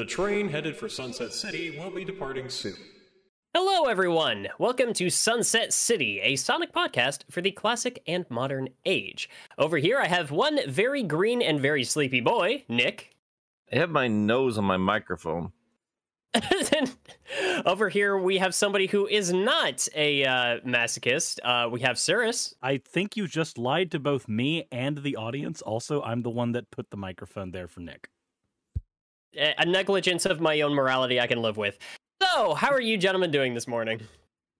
The train headed for Sunset City will be departing soon. Hello, everyone. Welcome to Sunset City, a Sonic podcast for the classic and modern age. Over here, I have one very green and very sleepy boy, Nick. I have my nose on my microphone. Over here, we have somebody who is not a uh, masochist. Uh, we have Cirrus. I think you just lied to both me and the audience. Also, I'm the one that put the microphone there for Nick. A negligence of my own morality I can live with. So, how are you gentlemen doing this morning?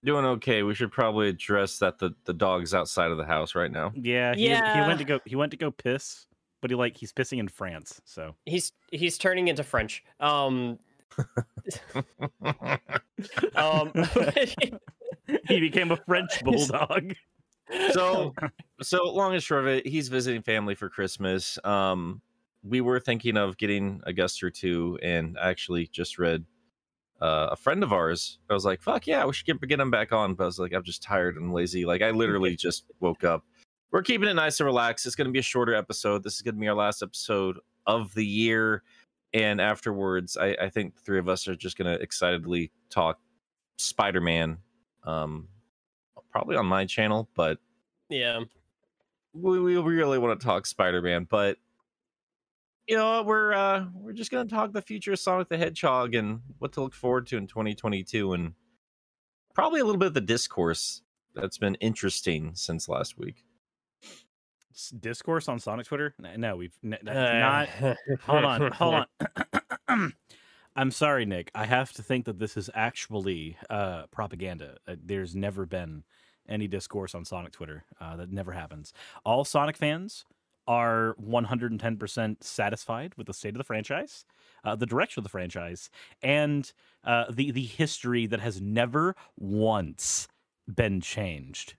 Doing okay. We should probably address that the, the dog's outside of the house right now. Yeah, he, Yeah. he went to go he went to go piss, but he like he's pissing in France. So He's he's turning into French. Um, um he became a French bulldog. so so long and short of it, he's visiting family for Christmas. Um we were thinking of getting a guest or two, and I actually just read uh, a friend of ours. I was like, "Fuck yeah, we should get get him back on." But I was like, "I'm just tired and lazy." Like I literally just woke up. We're keeping it nice and relaxed. It's going to be a shorter episode. This is going to be our last episode of the year, and afterwards, I, I think the three of us are just going to excitedly talk Spider Man. Um, probably on my channel, but yeah. we, we really want to talk Spider-Man, but you know, we're uh we're just gonna talk the future of Sonic the Hedgehog and what to look forward to in 2022 and probably a little bit of the discourse that's been interesting since last week. Discourse on Sonic Twitter? No, we've n- that's Uh, not. Hold on, hold on. I'm sorry, Nick. I have to think that this is actually uh, propaganda. Uh, there's never been any discourse on Sonic Twitter. Uh, that never happens. All Sonic fans are 110% satisfied with the state of the franchise, uh, the direction of the franchise, and uh, the the history that has never once been changed.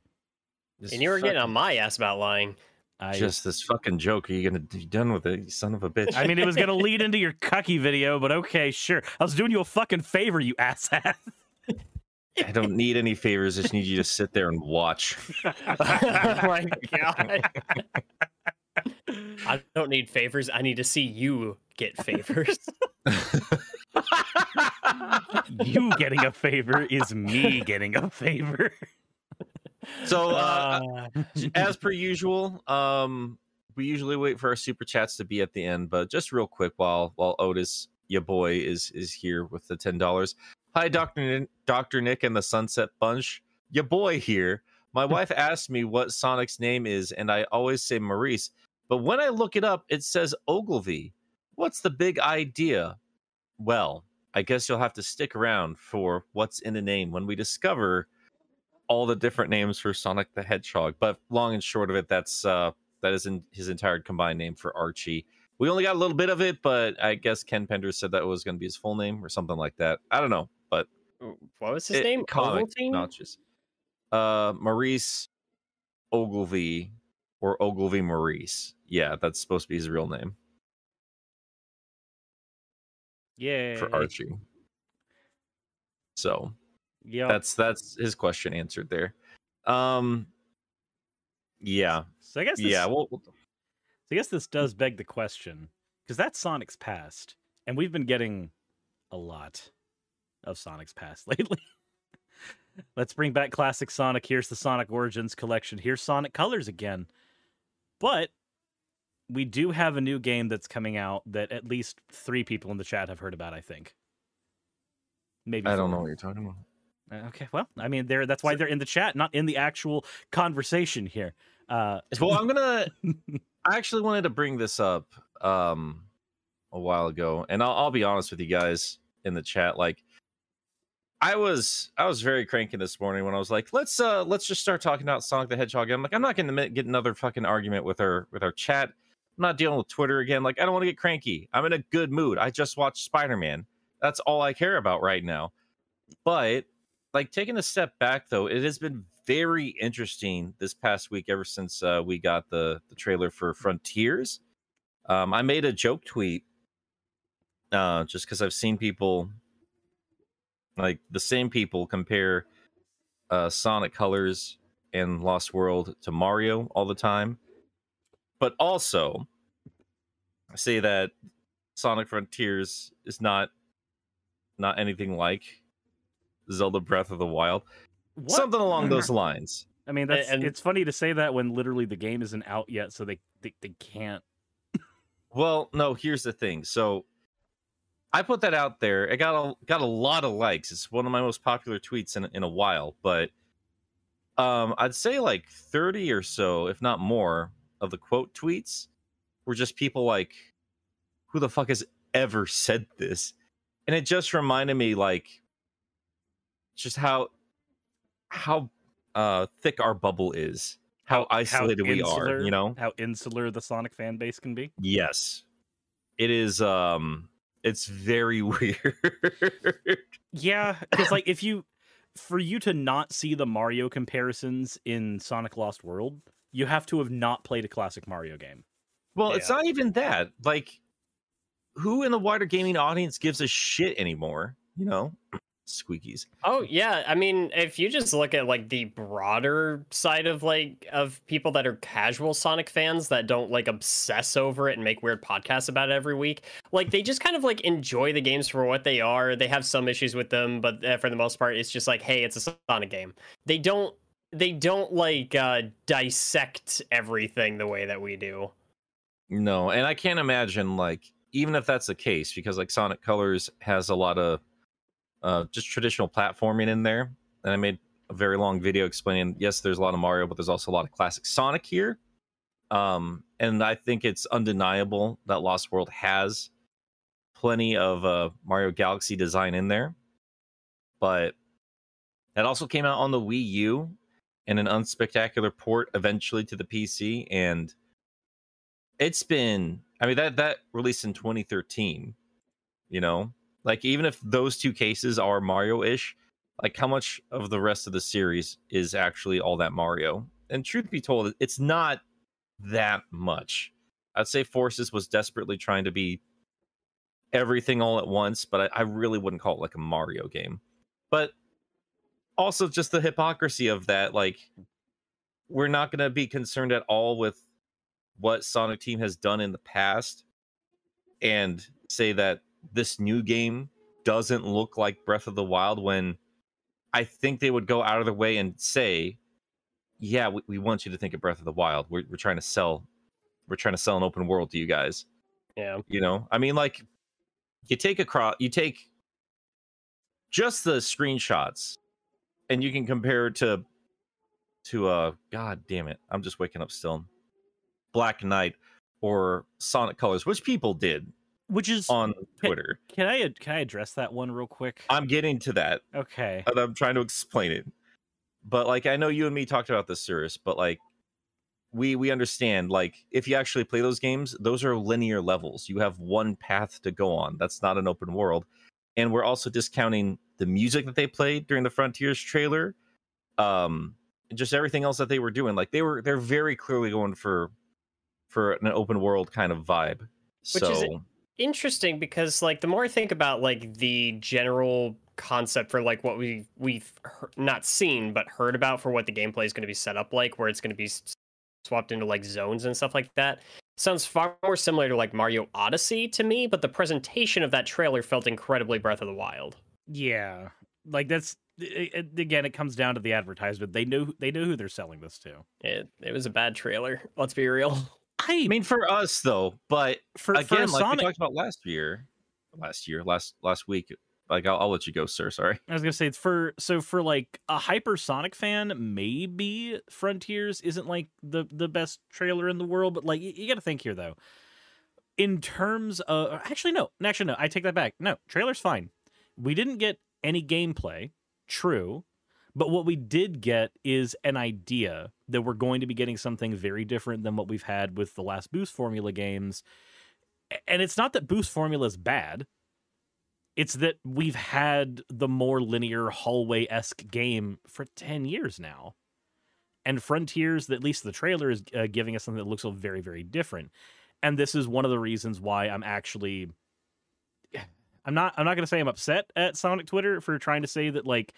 This And you were getting on my ass about lying. I just this fucking joke. Are you gonna be done with it, you son of a bitch? I mean, it was going to lead into your cucky video, but okay, sure. I was doing you a fucking favor, you assass. I don't need any favors. I just need you to sit there and watch. oh my god. I don't need favors. I need to see you get favors. you getting a favor is me getting a favor. so uh, Uh, as per usual, um, we usually wait for our super chats to be at the end, but just real quick while while Otis, your boy, is is here with the ten dollars. Hi, Doctor Doctor Nick and the Sunset Bunch. Your boy here. My wife asked me what Sonic's name is, and I always say Maurice. But when I look it up, it says Ogilvy. What's the big idea? Well, I guess you'll have to stick around for what's in the name when we discover all the different names for Sonic the Hedgehog. But long and short of it, that's uh that is in his entire combined name for Archie. We only got a little bit of it, but I guess Ken Penders said that was going to be his full name or something like that. I don't know, but what was his it- name? comic Ovaltine? notches. Uh, Maurice Ogilvy or Ogilvy Maurice. Yeah, that's supposed to be his real name Yeah. for Archie. So Yeah. that's that's his question answered there. Um, yeah, so I guess this, yeah. Well, so I guess this does beg the question because that's Sonic's past, and we've been getting a lot of Sonic's past lately. Let's bring back classic Sonic. Here's the Sonic Origins collection. Here's Sonic Colors again. But we do have a new game that's coming out that at least three people in the chat have heard about, I think. Maybe I don't know what you're talking about. Uh, Okay, well, I mean, they're that's why they're in the chat, not in the actual conversation here. Uh, Well, I'm gonna. I actually wanted to bring this up um a while ago, and I'll, I'll be honest with you guys in the chat. Like, I was I was very cranky this morning when I was like, let's uh let's just start talking about Sonic the Hedgehog. I'm like, I'm not gonna get another fucking argument with our with our chat. I'm not dealing with Twitter again. Like, I don't want to get cranky. I'm in a good mood. I just watched Spider Man. That's all I care about right now. But like taking a step back though, it has been very interesting this past week ever since uh, we got the the trailer for Frontiers. Um, I made a joke tweet uh, just because I've seen people like the same people compare uh, Sonic Colors and Lost World to Mario all the time, but also say that Sonic Frontiers is not not anything like Zelda Breath of the Wild. What? Something along those lines. I mean, that's and- it's funny to say that when literally the game isn't out yet, so they they, they can't. Well, no, here's the thing. So I put that out there. It got a got a lot of likes. It's one of my most popular tweets in in a while, but um I'd say like 30 or so, if not more, of the quote tweets were just people like who the fuck has ever said this? And it just reminded me like just how how uh thick our bubble is. How, isolated we are, you know? how insular the Sonic fan base can be. Yes. It is um it's very weird. Yeah, because like if you for you to not see the Mario comparisons in Sonic Lost World, you have to have not played a classic Mario game. well, it's not even that. Like who in the wider gaming audience gives a shit anymore, you know? Squeakies. Oh yeah, I mean, if you just look at like the broader side of like of people that are casual Sonic fans that don't like obsess over it and make weird podcasts about it every week, like they just kind of like enjoy the games for what they are. They have some issues with them, but uh, for the most part, it's just like, hey, it's a Sonic game. They don't they don't like uh dissect everything the way that we do. No, and I can't imagine like even if that's the case, because like Sonic Colors has a lot of uh just traditional platforming in there. And I made a very long video explaining yes, there's a lot of Mario, but there's also a lot of classic Sonic here. Um, and I think it's undeniable that Lost World has plenty of uh Mario Galaxy design in there. But that also came out on the Wii U and an unspectacular port eventually to the PC and it's been i mean that that released in 2013 you know like even if those two cases are mario-ish like how much of the rest of the series is actually all that mario? And truth be told it's not that much. I'd say forces was desperately trying to be everything all at once but i, I really wouldn't call it like a mario game. But also just the hypocrisy of that like we're not going to be concerned at all with what Sonic Team has done in the past and say that this new game doesn't look like Breath of the Wild when I think they would go out of their way and say, yeah, we, we want you to think of Breath of the Wild. We're, we're trying to sell, we're trying to sell an open world to you guys. Yeah. You know, I mean, like you take a cross, you take just the screenshots and you can compare it to, to, uh, God damn it. I'm just waking up still. Black Knight or Sonic Colors, which people did Which is on Twitter. can I can I address that one real quick? I'm getting to that. Okay. and I'm trying to explain it. But like I know you and me talked about this, Cirrus, but like we we understand like if you actually play those games, those are linear levels. You have one path to go on. That's not an open world. And we're also discounting the music that they played during the Frontiers trailer. Um just everything else that they were doing. Like they were they're very clearly going for for an open world kind of vibe. Which so is interesting because like the more I think about like the general concept for like what we we've he- not seen but heard about for what the gameplay is going to be set up like where it's going to be s- swapped into like zones and stuff like that sounds far more similar to like Mario Odyssey to me but the presentation of that trailer felt incredibly Breath of the Wild. Yeah. Like that's it, it- again it comes down to the advertisement. They know they know who they're selling this to. It it was a bad trailer. Let's be real. I I mean for us though, but for, for again, a like Sonic, we talked about last year, last year, last last week. Like I'll, I'll let you go, sir. Sorry. I was gonna say it's for so for like a hypersonic fan, maybe Frontiers isn't like the the best trailer in the world, but like you, you got to think here though. In terms of actually no, actually no, I take that back. No, trailer's fine. We didn't get any gameplay, true, but what we did get is an idea that we're going to be getting something very different than what we've had with the last Boost Formula games. And it's not that Boost Formula is bad it's that we've had the more linear hallway esque game for 10 years now. And Frontiers, at least the trailer, is uh, giving us something that looks very, very different. And this is one of the reasons why I'm actually. I'm not. I'm not going to say I'm upset at Sonic Twitter for trying to say that like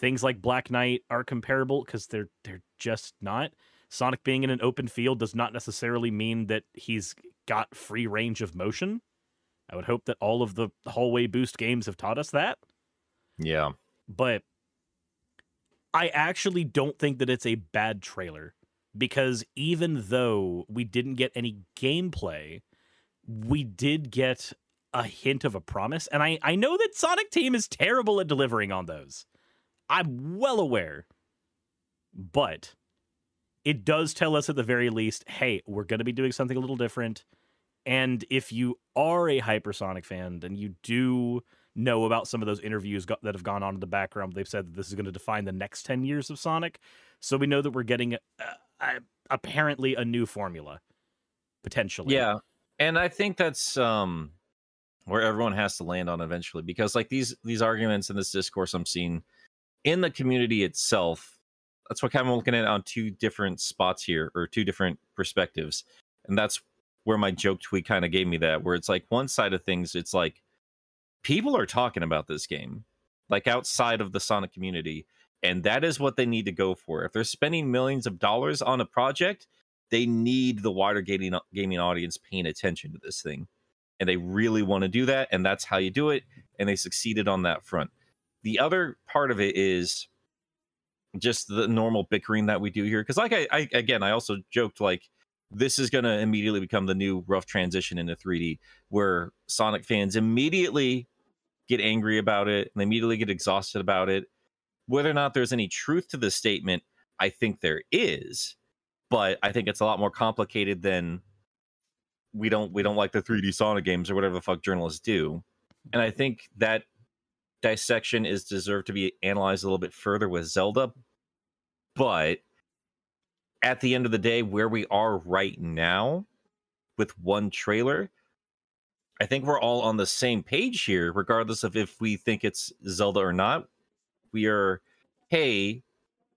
things like Black Knight are comparable because they're they're just not. Sonic being in an open field does not necessarily mean that he's got free range of motion I would hope that all of the hallway boost games have taught us that. Yeah. But I actually don't think that it's a bad trailer because even though we didn't get any gameplay, we did get a hint of a promise. And I, I know that Sonic Team is terrible at delivering on those. I'm well aware. But it does tell us at the very least hey, we're going to be doing something a little different. And if you are a Hypersonic fan, then you do know about some of those interviews go- that have gone on in the background. They've said that this is going to define the next 10 years of Sonic. So we know that we're getting uh, uh, apparently a new formula, potentially. Yeah. And I think that's um where everyone has to land on eventually because like these these arguments and this discourse I'm seeing in the community itself, that's what kind of looking at on two different spots here or two different perspectives. And that's where my joke tweet kind of gave me that, where it's like one side of things, it's like people are talking about this game, like outside of the Sonic community, and that is what they need to go for. If they're spending millions of dollars on a project, they need the wider gaming gaming audience paying attention to this thing, and they really want to do that, and that's how you do it. And they succeeded on that front. The other part of it is just the normal bickering that we do here, because like I, I again, I also joked like this is going to immediately become the new rough transition into 3D, where Sonic fans immediately get angry about it and they immediately get exhausted about it. Whether or not there's any truth to the statement, I think there is, but I think it's a lot more complicated than we don't we don't like the 3D Sonic games or whatever the fuck journalists do. And I think that dissection is deserved to be analyzed a little bit further with Zelda, but at the end of the day, where we are right now with one trailer, I think we're all on the same page here, regardless of if we think it's Zelda or not. We are, hey,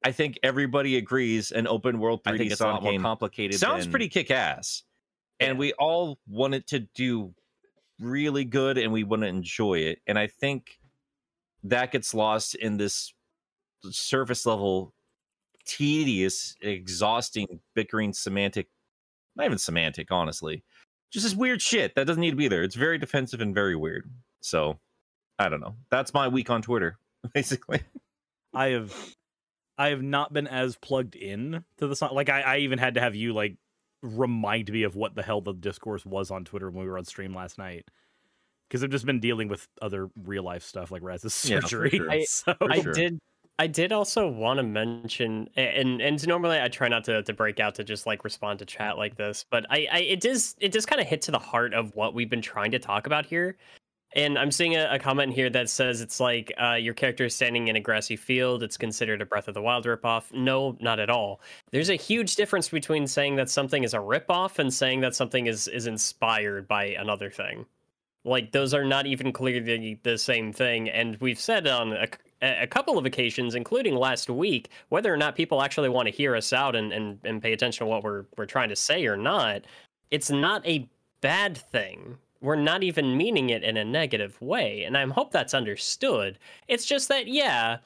I think everybody agrees an open world 3D I think it's a lot more game complicated. sounds than- pretty kick ass. And we all want it to do really good and we want to enjoy it. And I think that gets lost in this surface level, tedious, exhausting, bickering semantic, not even semantic, honestly. Just this weird shit that doesn't need to be there. It's very defensive and very weird. So I don't know. That's my week on Twitter, basically. I have I have not been as plugged in to the song. Like I, I even had to have you like remind me of what the hell the discourse was on Twitter when we were on stream last night. Because I've just been dealing with other real life stuff like Raz's Yeah, for surgery. sure. I- so I sure. did. I did also want to mention, and and normally I try not to, to break out to just like respond to chat like this, but I, I it does it does kind of hit to the heart of what we've been trying to talk about here. And I'm seeing a, a comment here that says it's like uh, your character is standing in a grassy field. It's considered a Breath of the Wild ripoff. No, not at all. There's a huge difference between saying that something is a ripoff and saying that something is is inspired by another thing. Like those are not even clearly the same thing. And we've said on a, a couple of occasions, including last week, whether or not people actually want to hear us out and, and, and pay attention to what we're we're trying to say or not, it's not a bad thing. We're not even meaning it in a negative way. And I hope that's understood. It's just that, yeah,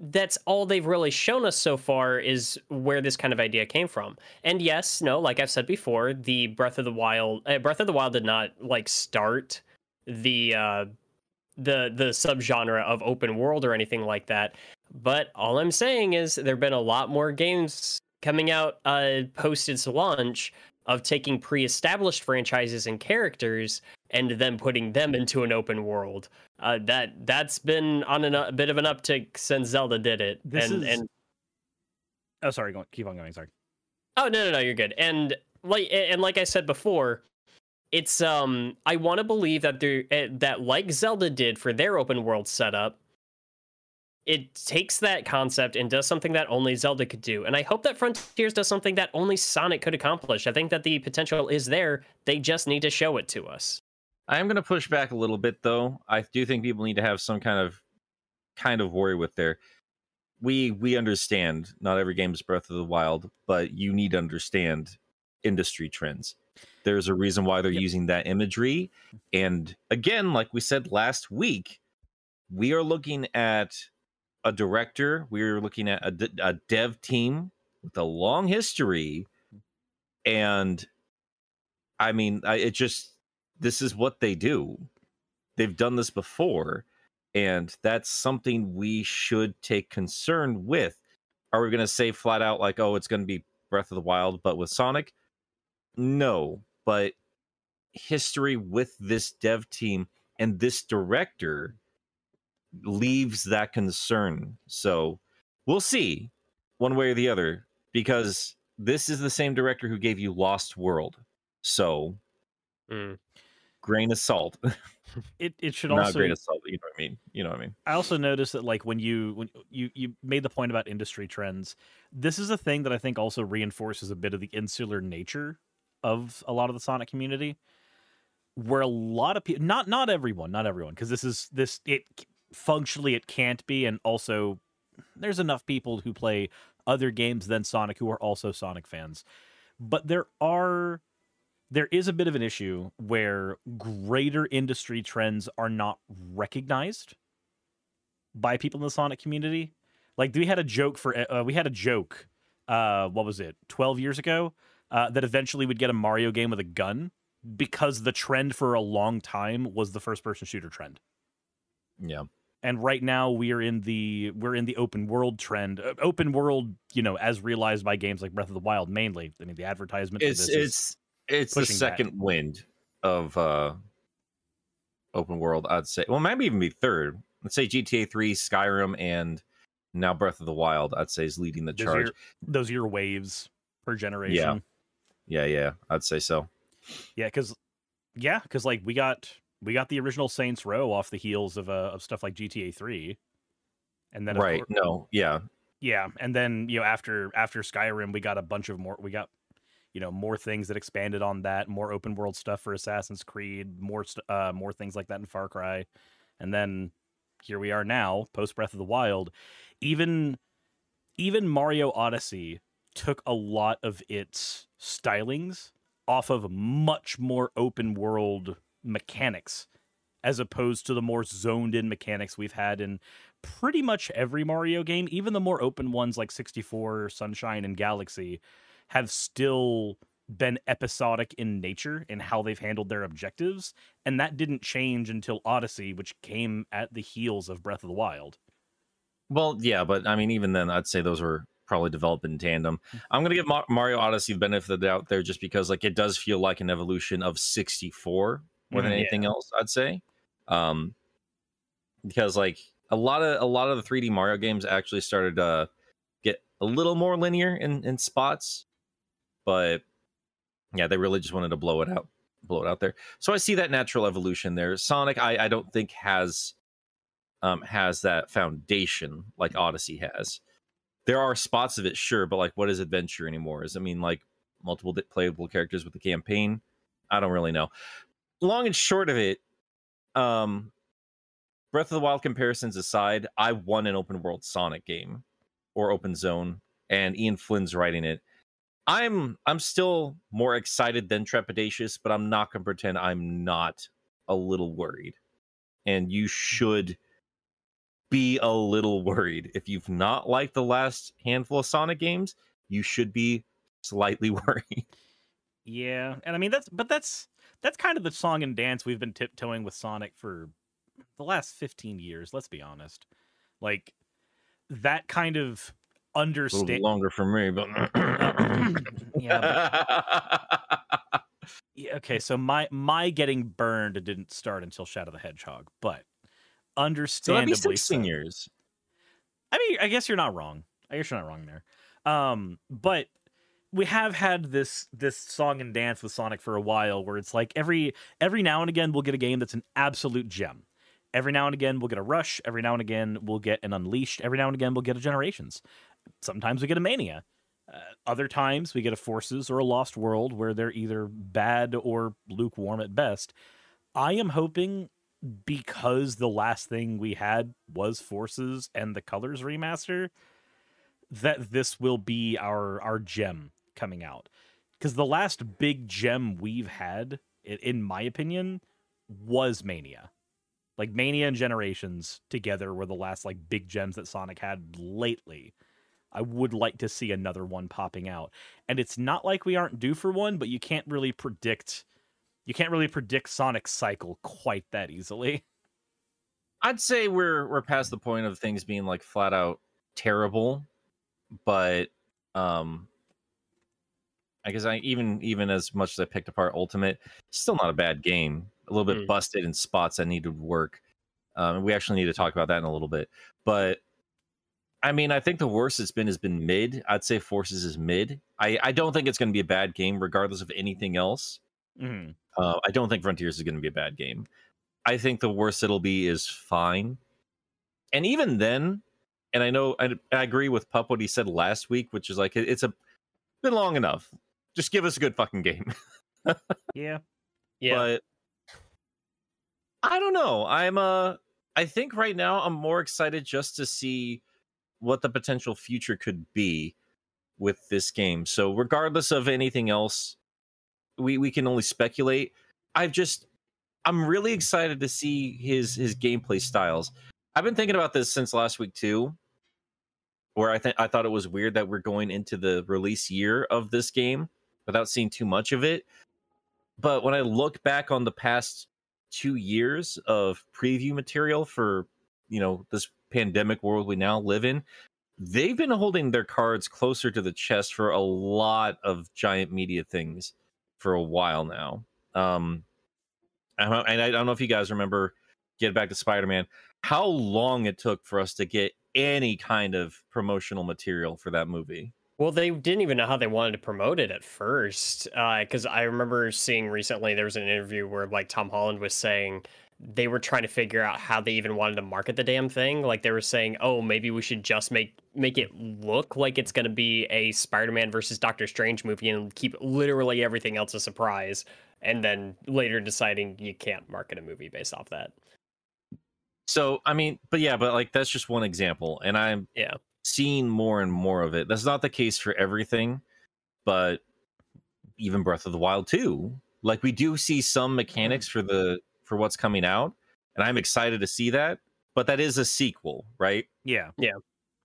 that's all they've really shown us so far is where this kind of idea came from. And yes, no, like I've said before, the Breath of the Wild, uh, Breath of the Wild did not like start the uh, the the subgenre of open world or anything like that. But all I'm saying is there've been a lot more games coming out uh, post its launch of taking pre-established franchises and characters and then putting them into an open world. Uh, that that's been on an, a bit of an uptick since Zelda did it. This and, is- and oh sorry, go keep on going, sorry. Oh no no no, you're good. And like and like I said before, it's um I want to believe that there eh, that like Zelda did for their open world setup, it takes that concept and does something that only Zelda could do. And I hope that Frontiers does something that only Sonic could accomplish. I think that the potential is there. They just need to show it to us. I am going to push back a little bit, though. I do think people need to have some kind of kind of worry with their. We we understand not every game is Breath of the Wild, but you need to understand industry trends. There's a reason why they're Yep. using that imagery, and again, like we said last week, we are looking at a director. We are looking at a, a dev team with a long history, and I mean, I, it just this is what they do. They've done this before, and that's something we should take concern with. Are we going to say flat out like, oh, it's going to be Breath of the Wild, but with Sonic? No, but history with this dev team and this director leaves that concern. So we'll see one way or the other because this is the same director who gave you Lost World. So Mm. grain of salt. It it should Not also grain of salt, you know what I mean? You know what I mean? I also noticed that like when you when you you made the point about industry trends, this is a thing that I think also reinforces a bit of the insular nature of a lot of the Sonic community, where a lot of people not not everyone not everyone because this is this it functionally it can't be and also there's enough people who play other games than Sonic who are also Sonic fans, but there are there is a bit of an issue where greater industry trends are not recognized by people in the Sonic community. Like we had a joke for uh, we had a joke. Uh, what was it? Twelve years ago, uh, that eventually we'd get a Mario game with a gun because the trend for a long time was the first-person shooter trend. Yeah. And right now we are in the we're in the open world trend. Uh, open world, you know, as realized by games like Breath of the Wild, mainly. I mean, the advertisement. It's is- it's it's the second wind of uh open world, I'd say. Well, maybe even be third. Let's say GTA 3, Skyrim, and now Breath of the Wild, I'd say is leading the those charge. are, those are your waves per generation. Yeah, yeah, yeah, I'd say so. Yeah, because yeah, because like we got we got the original Saints Row off the heels of uh, of stuff like GTA three, and then right. cour- No, yeah. yeah, and then you know after after Skyrim we got a bunch of more we got you know more things that expanded on that, more open world stuff for Assassin's Creed, more st- uh more things like that in Far Cry, and then here we are now post Breath of the Wild, even even Mario Odyssey took a lot of its stylings off of much more open world mechanics as opposed to the more zoned in mechanics we've had in pretty much every Mario game, even the more open ones like 64, Sunshine, and Galaxy, have still been episodic in nature in how they've handled their objectives. And that didn't change until Odyssey, which came at the heels of Breath of the Wild. Well, yeah, but I mean, even then, I'd say those were probably develop in tandem. I'm gonna give Ma- Mario Odyssey the benefit of the doubt there, just because like it does feel like an evolution of 64 more than Mhm. anything else. I'd say, um, because like a lot of a lot of the 3D Mario games actually started to get a little more linear in in spots, but yeah, they really just wanted to blow it out, blow it out there. So I see that natural evolution there. Sonic, I I don't think has um, has that foundation like Odyssey has. There are spots of it, sure, but like, what is adventure anymore? Is I mean, like multiple playable characters with the campaign? I don't really know. Long and short of it, um, Breath of the Wild comparisons aside, I won an open world Sonic game or open zone, and Ian Flynn's writing it. I'm I'm still more excited than trepidatious, but I'm not gonna pretend I'm not a little worried. And you should be a little worried. If you've not liked the last handful of Sonic games, you should be slightly worried. Yeah, and I mean that's but that's that's kind of the song and dance we've been tiptoeing with Sonic for the last 15 years, let's be honest. Like that kind of A little understand longer for me, but yeah, but- yeah, okay, so my my getting burned didn't start until Shadow the Hedgehog, but so that'd understandably be 16 so. years. I mean, I guess you're not wrong. I guess you're not wrong there. Um, but we have had this this song and dance with Sonic for a while, where it's like every every now and again we'll get a game that's an absolute gem. Every now and again we'll get a Rush. Every now and again we'll get an Unleashed. Every now and again we'll get a Generations. Sometimes we get a Mania. Uh, other times we get a Forces or a Lost World, where they're either bad or lukewarm at best. I am hoping because the last thing we had was Forces and the Colors remaster, that this will be our our gem coming out. Because the last big gem we've had, in my opinion, was Mania. Like Mania and Generations together were the last like big gems that Sonic had lately. I would like to see another one popping out. And it's not like we aren't due for one, but you can't really predict you can't really predict Sonic's cycle quite that easily. I'd say we're we're past the point of things being like flat out terrible, but um I guess I even even as much as I picked apart Ultimate, still not a bad game. A little bit Mm. busted in spots that needed work. Um, we actually need to talk about that in a little bit. But I mean, I think the worst it's been has been mid. I'd say Forces is mid. I, I don't think it's going to be a bad game, regardless of anything else. Hmm Uh, I don't think Frontiers is going to be a bad game. I think the worst it'll be is fine. And even then, and I know I, I agree with Pup what he said last week, which is like it- it's a been long enough. Just give us a good fucking game. Yeah. Yeah. But I don't know. I'm uh I think right now I'm more excited just to see what the potential future could be with this game. So regardless of anything else, we we can only speculate. I've just I'm really excited to see his his gameplay styles. I've been thinking about this since last week too. Where I think I thought it was weird that we're going into the release year of this game without seeing too much of it. But when I look back on the past two years of preview material for you know this pandemic world we now live in, they've been holding their cards closer to the chest for a lot of giant media things for a while now. Um, and I don't know if you guys remember, get back to Spider Man, how long it took for us to get any kind of promotional material for that movie. Well, they didn't even know how they wanted to promote it at first. Because I remember seeing recently there was an interview where like Tom Holland was saying they were trying to figure out how they even wanted to market the damn thing. Like they were saying, "Oh, maybe we should just make make it look like it's going to be a Spider-Man versus Doctor Strange movie and keep literally everything else a surprise." And then later deciding you can't market a movie based off that. So I mean, but yeah, but like that's just one example, and I'm Yeah. seeing more and more of it. That's not the case for everything, but even Breath of the Wild too. Like we do see some mechanics mm-hmm. for the for what's coming out, and I'm excited to see that. But that is a sequel, right? Yeah. Yeah.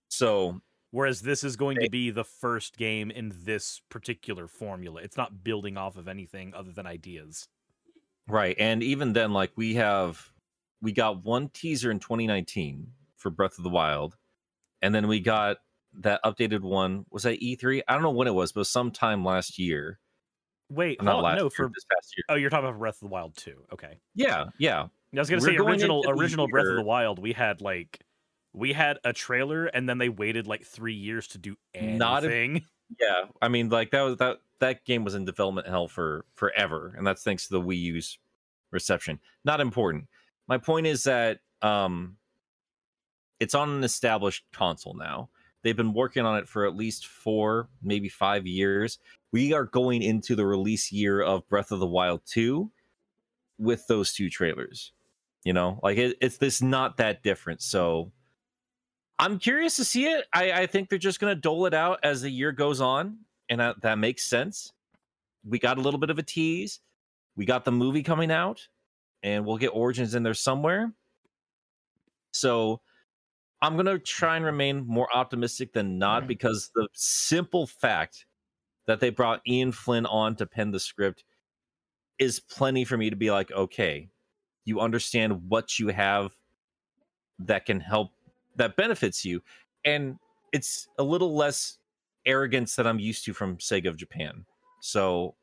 So Whereas this is going to be the first game in this particular formula. It's not building off of anything other than ideas. Right. And even then, like we have we got one teaser in 2019 for Breath of the Wild, and then we got that updated one. Was that E3? I don't know when it was, but sometime last year. Wait, Not hold- last no, year, for this past year. oh, you're talking about Breath of the Wild too. Okay, Yeah, yeah. I was gonna We're say going original original Breath of the Wild. We had like we had a trailer, and then they waited like three years to do Not a- anything. Yeah. I mean, like that was that that game was in development hell for forever, and that's thanks to the Wii U's reception. Not important. My point is that um it's on an established console now. They've been working on it for at least four, maybe five years. We are going into the release year of Breath of the Wild 2 with those two trailers. You know, like it, it's this not that different. So I'm curious to see it. I, I think they're just going to dole it out as the year goes on, and that, that makes sense. We got a little bit of a tease. We got the movie coming out, and we'll get Origins in there somewhere. So I'm going to try and remain more optimistic than not mm. because the simple fact that they brought Ian Flynn on to pen the script is plenty for me to be like, okay, you understand what you have that can help that benefits you. And it's a little less arrogance that i'm used to from sega of japan. So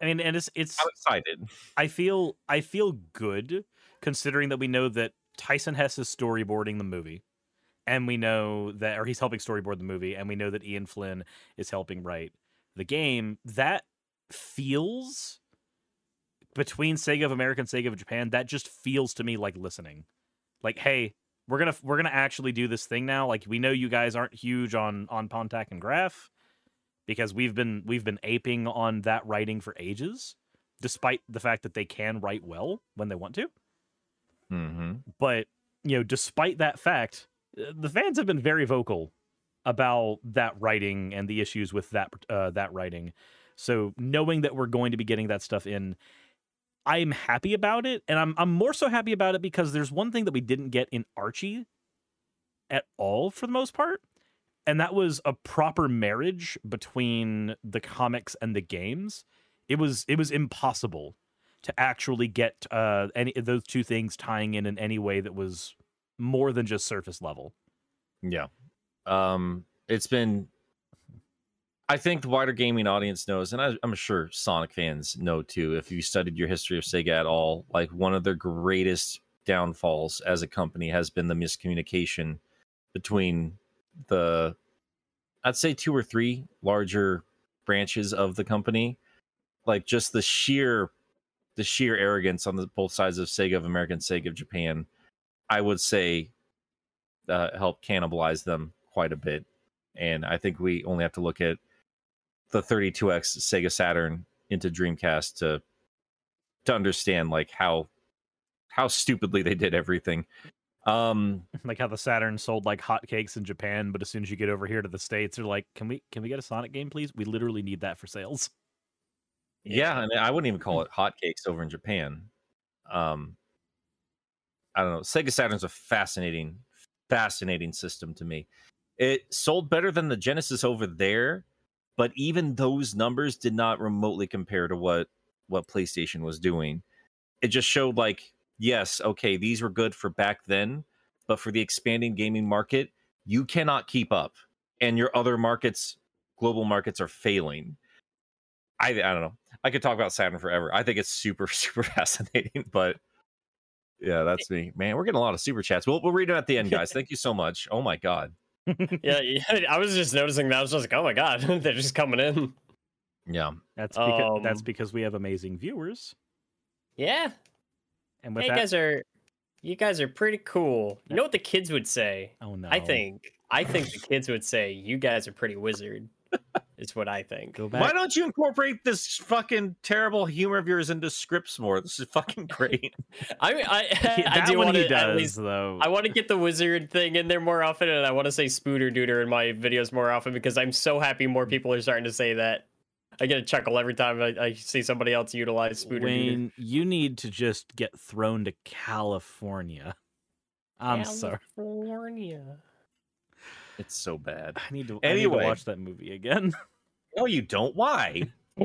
I mean, and it's it's i'm excited. I feel I feel good considering that we know that Tyson Hesse is storyboarding the movie, and we know that or he's helping storyboard the movie, and we know that Ian Flynn is helping write the game. That feels between Sega of America and Sega of Japan. That just feels to me like listening. Like, hey, we're gonna we're gonna actually do this thing now. Like, we know you guys aren't huge on on Pontac and Graff because we've been we've been aping on that writing for ages despite the fact that they can write well when they want to. mm-hmm. But you know, despite that fact, the fans have been very vocal about that writing and the issues with that uh, that writing. So knowing that we're going to be getting that stuff in, I'm happy about it, and I'm I'm more so happy about it because there's one thing that we didn't get in Archie at all for the most part, and that was a proper marriage between the comics and the games. It was it was impossible to actually get uh, any those two things tying in in any way that was more than just surface level. Yeah. Um, it's been. I think the wider gaming audience knows, and I, I'm sure Sonic fans know too. If you studied your history of Sega at all, like one of their greatest downfalls as a company has been the miscommunication between the, I'd say two or three larger branches of the company, like just the sheer, the sheer arrogance on the both sides of Sega of American Sega of Japan. I would say uh, help cannibalize them quite a bit. And I think we only have to look at the 32x Sega Saturn into Dreamcast to to understand like how how stupidly they did everything. Um like how the Saturn sold like hotcakes in Japan, but as soon as you get over here to the states, they're like, "Can we can we get a Sonic game, please? We literally need that for sales." yeah, and I wouldn't even call it hotcakes over in Japan. Um I don't know. Sega Saturn's a fascinating fascinating system to me. It sold better than the Genesis over there, but even those numbers did not remotely compare to what what PlayStation was doing. It just showed like, yes, okay, these were good for back then, but for the expanding gaming market, you cannot keep up, and your other markets, global markets, are failing. I I don't know. I could talk about Saturn forever. I think it's super super fascinating, but yeah, that's me, man. We're getting a lot of super chats. We'll we'll read them at the end, guys. Thank you so much. Oh my god. yeah, yeah, I was just noticing that. I was just like, oh my god, they're just coming in. Yeah. That's because that's Um, because we have amazing viewers. Yeah, And with hey, you guys are, you guys are pretty cool. You know what the kids would say? oh no, I think, I think the kids would say, you guys are pretty wizard. Is what I think. go back. Why don't you incorporate this fucking terrible humor of yours into scripts more? This is fucking great. I mean, I, He- I do want to does at least. though. I want to get the wizard thing in there more often, and I want to say spooter dooter in my videos more often because I'm so happy more people are starting to say that. I get a chuckle every time I, I see somebody else utilize spooter dooter. Wayne, you need to just get thrown to California. I'm sorry. California. It's so bad. I need to, I need Anyway. to watch that movie again. No, you don't. Why?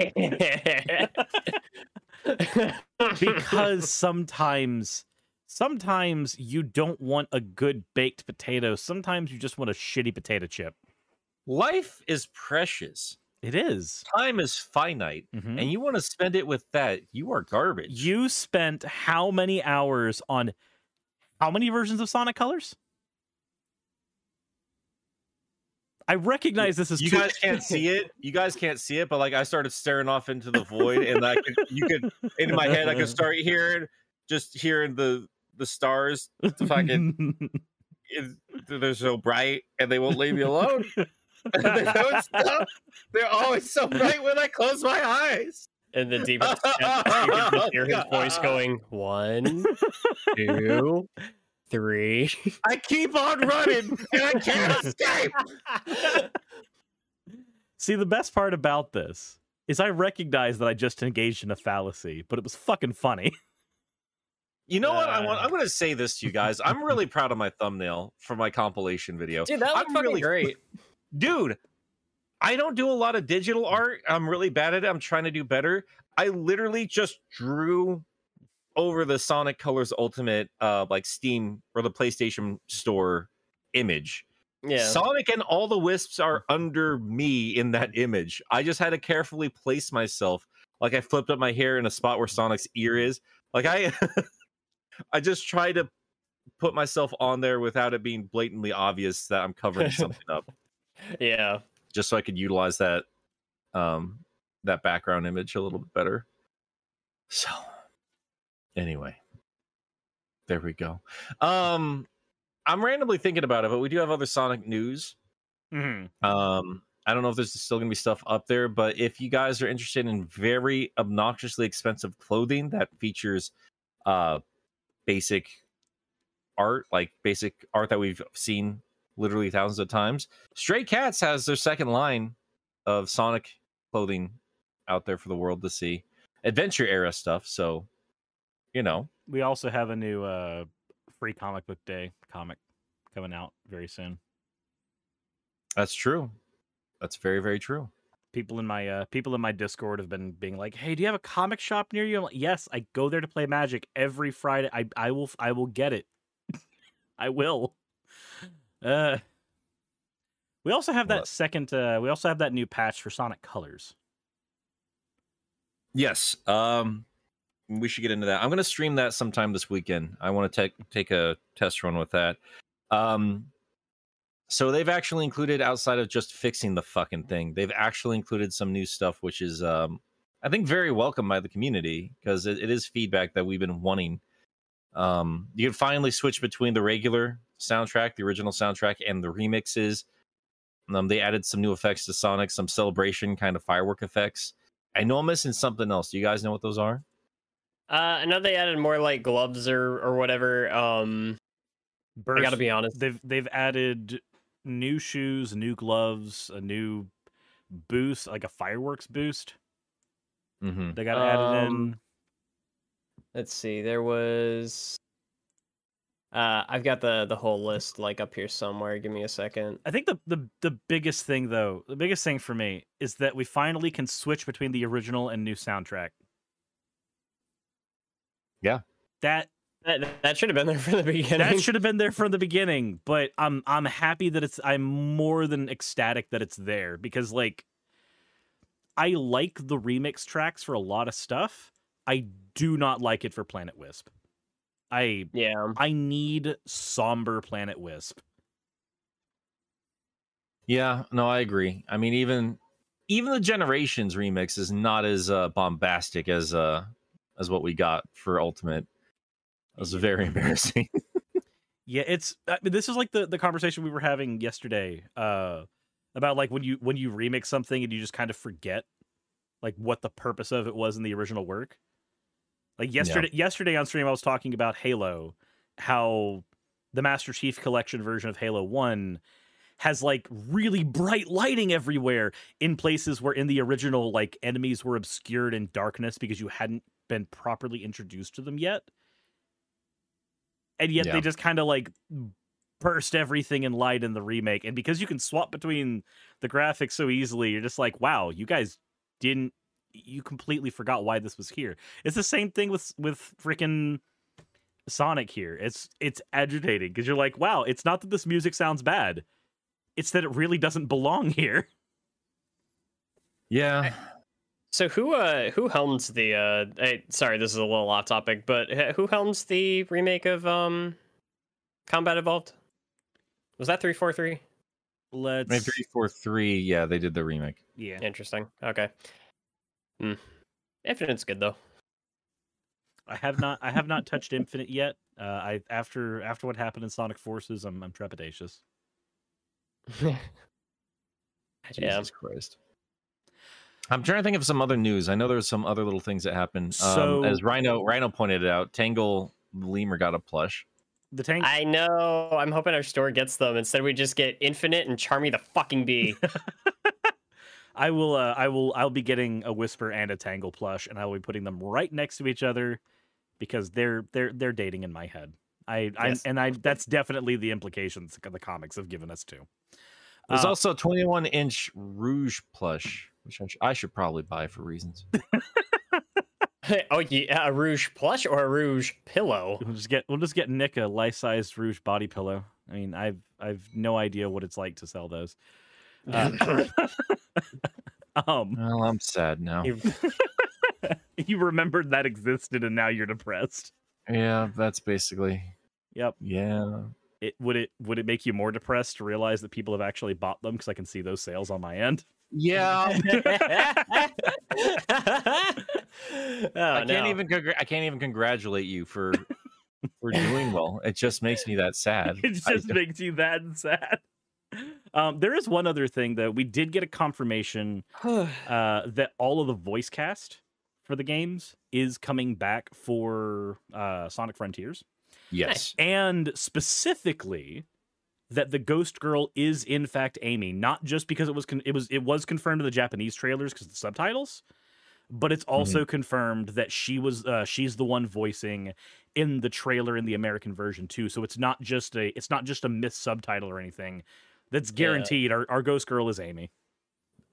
because sometimes sometimes you don't want a good baked potato. Sometimes you just want a shitty potato chip. Life is precious. It is. Time is finite. Mhm. And you want to spend it with that. You are garbage. You spent how many hours on how many versions of Sonic Colors? I recognize this is you too- guys can't see it. You guys can't see it, but like I started staring off into the void, and I could, you could, in my head, I could start hearing, just hearing the the stars. The fucking, it, they're so bright, and they won't leave me alone. they don't stop. They're always so bright when I close my eyes. And the deepest depths, you can hear his voice going one, two, three. I keep on running, and I can't escape. See, the best part about this is I recognize that I just engaged in a fallacy, but it was fucking funny. You know what? I want. Uh. I'm going to say this to you guys. I'm really proud of my thumbnail for my compilation video. Dude, that I'm looked really- great. dude i don't do a lot of digital art i'm really bad at it i'm trying to do better i literally just drew over the sonic colors ultimate uh like steam or the playstation store image Yeah. sonic and all the wisps are under me in that image i just had to carefully place myself like i flipped up my hair in a spot where sonic's ear is like i i just try to put myself on there without it being blatantly obvious that i'm covering something up yeah. just so I could utilize that um that background image a little bit better. So anyway, there we go. Um I'm randomly thinking about it, but we do have other Sonic news. Mm-hmm. Um I don't know if there's still gonna be stuff up there, but if you guys are interested in very obnoxiously expensive clothing that features uh basic art, like basic art that we've seen literally thousands of times, Stray Cats has their second line of Sonic clothing out there for the world to see. Adventure era stuff, so you know. We also have a new uh, free comic book day comic coming out very soon. That's true. That's very, very true. People in my uh, people in my Discord have been being like, "Hey, do you have a comic shop near you?" I'm like, "Yes, I go there to play Magic every Friday. I I will I will get it. I will." Uh, we also have that Well- second. Uh, we also have that new patch for Sonic Colors. Yes. Um, we should get into that. I'm going to stream that sometime this weekend. I want to take take a test run with that. Um, so they've actually included outside of just fixing the fucking thing, they've actually included some new stuff, which is um, I think very welcome by the community because it, it is feedback that we've been wanting. Um, you can finally switch between the regular soundtrack, the original soundtrack, and the remixes. Um, they added some new effects to Sonic, some celebration kind of firework effects. I know I'm missing something else. Do you guys know what those are? Uh, I know they added more like gloves or or whatever. Um, I gotta be honest. They've they've added new shoes, new gloves, a new boost, like a fireworks boost. Mm-hmm. They got added in. Um, Let's see. There was. Uh, I've got the the whole list like up here somewhere. Give me a second. I think the, the the biggest thing though, the biggest thing for me is that we finally can switch between the original and new soundtrack. Yeah. That That, that should have been there from the beginning. that should have been there from the beginning, but I'm I'm happy that it's I'm more than ecstatic that it's there because like I like the remix tracks for a lot of stuff. I do not like it for Planet Wisp. I yeah. I need somber Planet Wisp. Yeah, no, I agree. I mean, even even the Generations remix is not as uh, bombastic as uh as what we got for Ultimate. It was very embarrassing. Yeah, it's I mean, this is like the the conversation we were having yesterday uh about like when you when you remix something and you just kind of forget like what the purpose of it was in the original work. Like yesterday yesterday on stream I was talking about Halo how the Master Chief collection version of Halo 1 has like really bright lighting everywhere in places where in the original like enemies were obscured in darkness because you hadn't been properly introduced to them yet. And yet Yeah. they just kind of like burst everything in light in the remake. And because you can swap between the graphics so easily you're just like wow you guys didn't you completely forgot why this was here. It's the same thing with with freaking sonic here. It's it's agitating because you're like wow it's not that this music sounds bad. It's that it really doesn't belong here. Yeah. So who uh who helms the uh eh, sorry this is a little off topic but eh, who helms the remake of um Combat Evolved? Was that 343? let's Maybe three four three. Yeah, they did the remake. yeah Interesting. Okay. Hmm. Infinite's good though. i have not i have not touched infinite yet uh i after after what happened in sonic forces i'm, I'm trepidatious yeah. Jesus Christ. I'm trying to think of some other news. I know there's some other little things that happened. So- um, as Rhino Rhino pointed out, Tangle Lemur got a plush. the tank I know. I'm hoping our store gets them. Instead, we just get Infinite and Charmy the fucking Bee. I will. Uh, I will. I'll be getting a whisper and a tangle plush, and I will be putting them right next to each other because they're they're they're dating in my head. I, I Yes. and I. That's definitely the implications the comics have given us too. There's Uh, also a 21 inch Rouge plush, which I, sh- I should probably buy for reasons. oh yeah, a Rouge plush or a Rouge pillow. We'll just get. We'll just get Nick a life-sized Rouge body pillow. I mean, I've I've no idea what it's like to sell those. Uh, um, well, I'm sad now. You- you remembered that existed, and now you're depressed. Yeah, that's basically. Yep. Yeah. It would it would it make you more depressed to realize that people have actually bought them because I can see those sales on my end. Yeah. oh, I can't no. even. Congr- I can't even congratulate you for for doing well. It just makes me that sad. it just makes you that sad. Um, there is one other thing that we did get a confirmation uh, that all of the voice cast for the games is coming back for uh, Sonic Frontiers, yes. and specifically that the Ghost Girl is in fact Amy, not just because it was con- it was it was confirmed in the Japanese trailers because the subtitles, but it's also confirmed that she was uh, she's the one voicing in the trailer in the American version too. So it's not just a it's not just a missed subtitle or anything. That's Yeah. guaranteed. Our our Ghost Girl is Amy.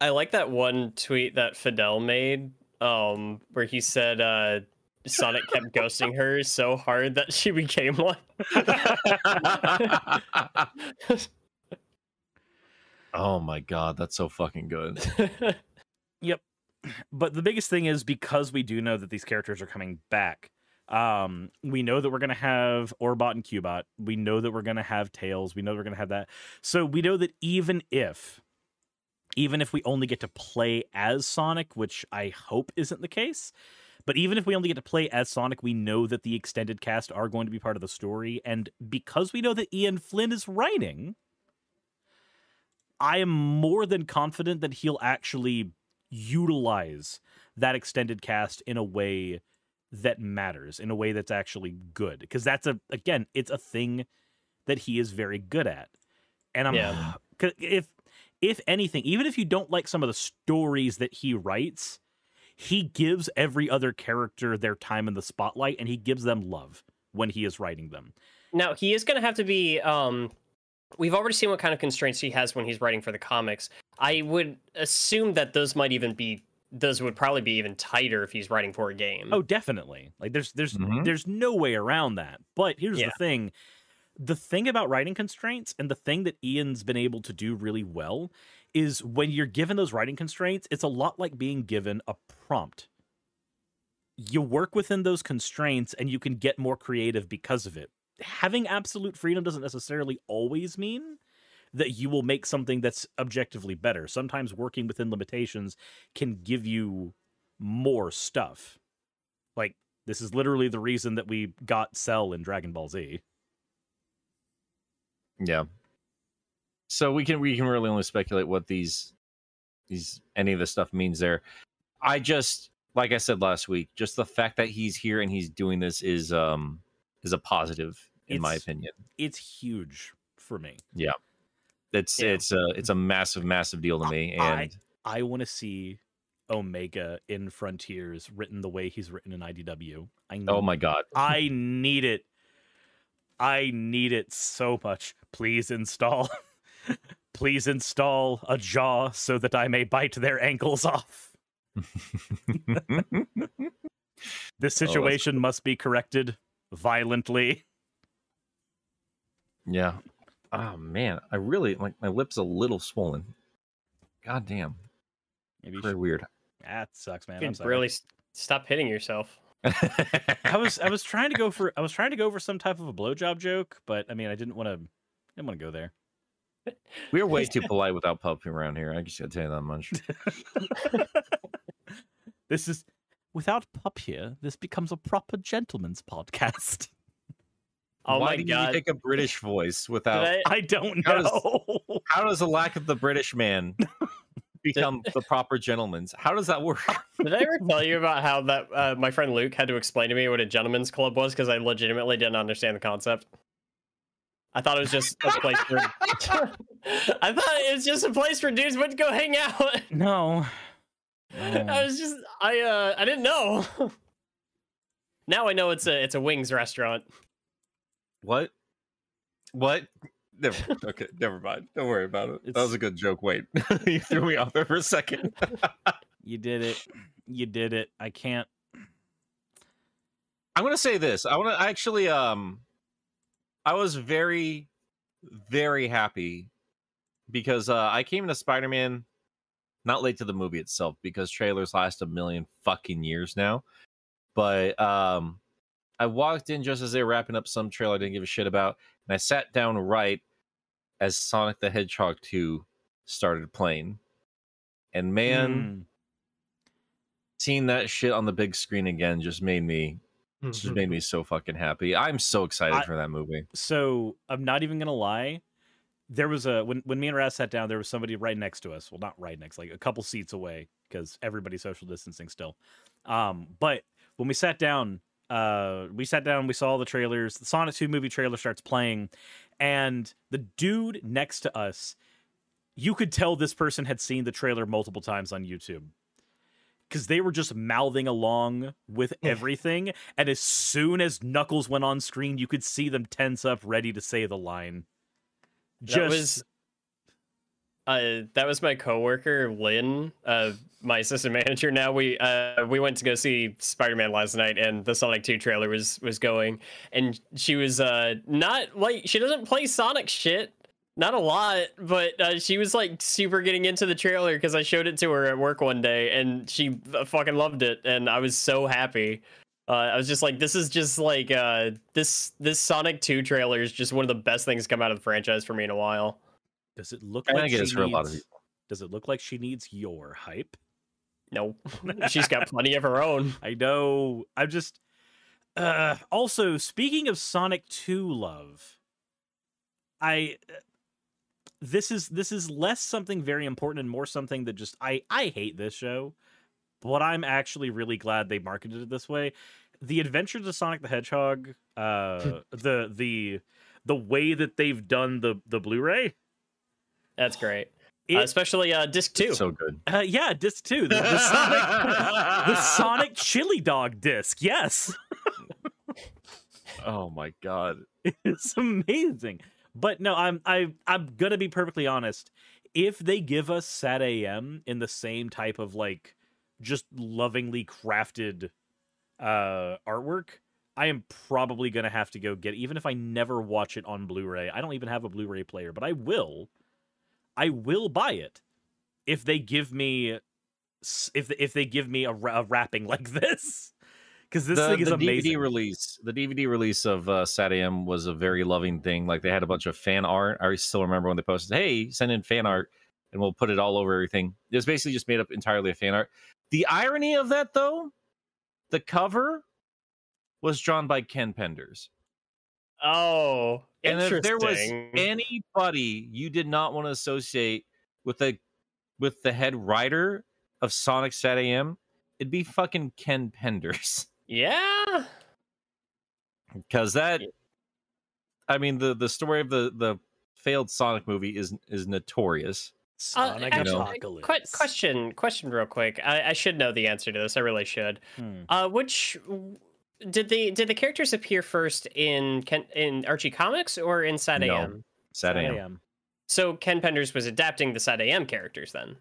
I like that one tweet that Fidel made, um, where he said uh, Sonic kept ghosting her so hard that she became one. oh my god, that's so fucking good. Yep. But the biggest thing is because we do know that these characters are coming back. Um, we know that we're gonna have Orbot and Cubot. We know that we're gonna have Tails. We know we're gonna have that. So we know that even if, even if we only get to play as Sonic, which I hope isn't the case, but even if we only get to play as Sonic, we know that the extended cast are going to be part of the story. And because we know that Ian Flynn is writing, I am more than confident that he'll actually utilize that extended cast in a way that matters, in a way that's actually good. Because that's a again, it's a thing that he is very good at. And I'm Yeah. if if anything, even if you don't like some of the stories that he writes, he gives every other character their time in the spotlight and he gives them love when he is writing them. Now he is going to have to be. Um, we've already seen what kind of constraints he has when he's writing for the comics. I would assume that those might even be. Those would probably be even tighter if he's writing for a game. Oh, definitely. Like there's there's Mhm. there's no way around that. But here's Yeah. the thing. The thing about writing constraints and the thing that Ian's been able to do really well is when you're given those writing constraints, it's a lot like being given a prompt. You work within those constraints and you can get more creative because of it. Having absolute freedom doesn't necessarily always mean that you will make something that's objectively better. Sometimes working within limitations can give you more stuff. Like this is literally the reason that we got Cell in Dragon Ball Z. Yeah. So we can we can really only speculate what these these any of this stuff means there. I just like I said last week, just the fact that he's here and he's doing this is um is a positive in my opinion. It's huge for me. It's Yeah. it's a it's a massive massive deal to me and I want to see Omega in Frontiers written the way he's written in IDW. I oh my god. I need it. I need it so much. Please install. Please install a jaw so that I may bite their ankles off. This oh, that's situation must be corrected violently. yeah. Oh man, I really like my lips a little swollen. God damn. Maybe you Very should... weird. that sucks, man. you I'm sorry. really s- stop hitting yourself. I was I was trying to go for I was trying to go for some type of a blowjob joke, but I mean I didn't want to didn't want to go there. We're way too polite without puppy around here. I just gotta tell you that much. This is without pup here. This becomes a proper gentleman's podcast. Oh Why my do god! you take a British voice without? I, I don't How does- know. How does the lack of the British man become the proper gentleman's? How does that work? did I ever tell you about how that uh, my friend Luke had to explain to me what a gentleman's club was because I legitimately didn't understand the concept. I thought it was just a place for. I thought it was just a place for dudes went to go hang out. no. I was just I uh I didn't know. now I know it's a it's a wings restaurant. What? What? Never, okay, never mind. Don't worry about it. That was a good joke. Wait, you threw me off there for a second. You did it. You did it. I can't. I'm gonna say this. I want to actually. Um, I was very, very happy because uh, I came into Spider-Man not late to the movie itself because trailers last a million fucking years now. But um, I walked in just as they were wrapping up some trailer I didn't give a shit about, and I sat down right as Sonic the Hedgehog 2 started playing. And man, Mm. seeing that shit on the big screen again just made me just made me so fucking happy. I'm so excited I- for that movie. So I'm not even gonna lie. There was a when when me and Raz sat down, there was somebody right next to us. Well, not right next, like a couple seats away, because everybody's social distancing still. Um, but when we sat down, uh, we sat down, we saw the trailers. The Sonic 2 movie trailer starts playing, and the dude next to us, you could tell this person had seen the trailer multiple times on YouTube. Because they were just mouthing along with everything, and as soon as Knuckles went on screen, you could see them tense up, ready to say the line. That Just was uh, that was my coworker Lynn, uh, my assistant manager. Now we uh, we went to go see Spider Man last night, and the Sonic Two trailer was was going, and she was uh not like she doesn't play Sonic shit, not a lot, but uh, she was like super getting into the trailer because I showed it to her at work one day, and she uh, fucking loved it, and I was so happy. Uh, I was just like, this is just like uh, this this Sonic Two trailer is just one of the best things to come out of the franchise for me in a while. Does it look I like think it she is for a lot of needs- Does it look like she needs your hype? No, she's got plenty of her own. I know. I'm just. Uh, also, speaking of Sonic 2 love, I. This is this is less something very important and more something that just I I hate this show, but I'm actually really glad they marketed it this way. The Adventures of Sonic the Hedgehog, uh, the the the way that they've done the the Blu-ray, That's great, it, uh, especially uh, disc two. So good. uh, yeah, disc two, the, the Sonic the Sonic Chili Dog disc, yes. Oh my god. it's amazing. But no, I'm I I'm gonna be perfectly honest. If they give us Sat AM in the same type of like just lovingly crafted uh artwork, I am probably gonna have to go get it, even if I never watch it on Blu-ray. I don't even have a Blu-ray player, but I will. I will buy it if they give me if if they give me a, a wrapping like this. Because this the, thing is the amazing. DVD release, the DVD release of uh, SatAM was a very loving thing. Like they had a bunch of fan art. I still remember when they posted, "Hey, send in fan art, and we'll put it all over everything." It was basically just made up entirely of fan art. The irony of that, though, the cover was drawn by Ken Penders. Oh, And if there was anybody you did not want to associate with the with the head writer of Sonic SatAM, it'd be fucking Ken Penders. yeah, because that, I mean the the story of the the failed sonic movie is is notorious Sonic Uh, actually, Apocalypse. que- question, question, real quick. I, I should know the answer to this. I really should. Hmm. Uh, which did the did the characters appear first in Ken, in Archie Comics or in Sat No. AM? Sat AM AM. So Ken Penders was adapting the Sat AM characters then.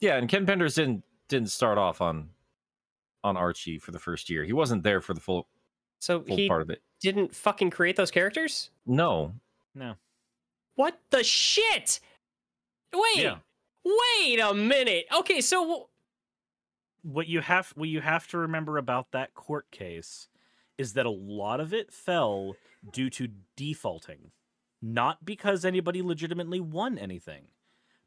yeah and ken penders didn't didn't start off on on archie for the first year he wasn't there for the full So full he part of it didn't fucking create those characters. no No. What the shit? Wait, Yeah. wait a minute. Okay, so What you have what you have to remember about that court case is that a lot of it fell due to defaulting. Not because anybody legitimately won anything,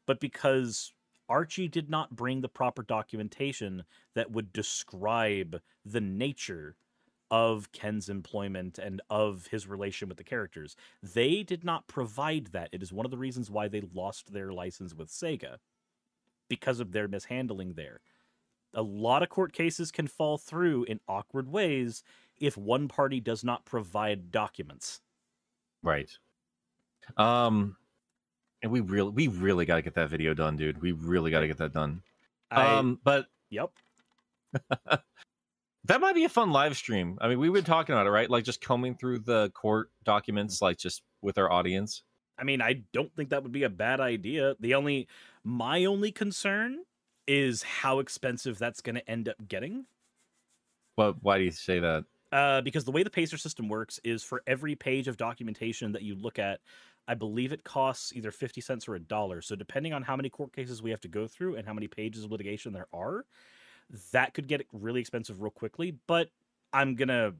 but because Archie did not bring the proper documentation that would describe the nature of Ken's employment and of his relation with the characters. They did not provide that. It is one of the reasons why they lost their license with Sega because of their mishandling there. A lot of court cases can fall through in awkward ways if one party does not provide documents. right um and we really we really got to get that video done dude we really got to get that done I, um but yep. That might be a fun live stream. I mean, we've been talking about it, right? Like just combing through the court documents, like just with our audience. I mean, I don't think that would be a bad idea. The only my only concern is how expensive that's going to end up getting. But why do you say that? Uh, because the way the Pacer system works is for every page of documentation that you look at, I believe it costs either 50 cents or a dollar. So, depending on how many court cases we have to go through and how many pages of litigation there are, that could get really expensive real quickly. But I'm gonna,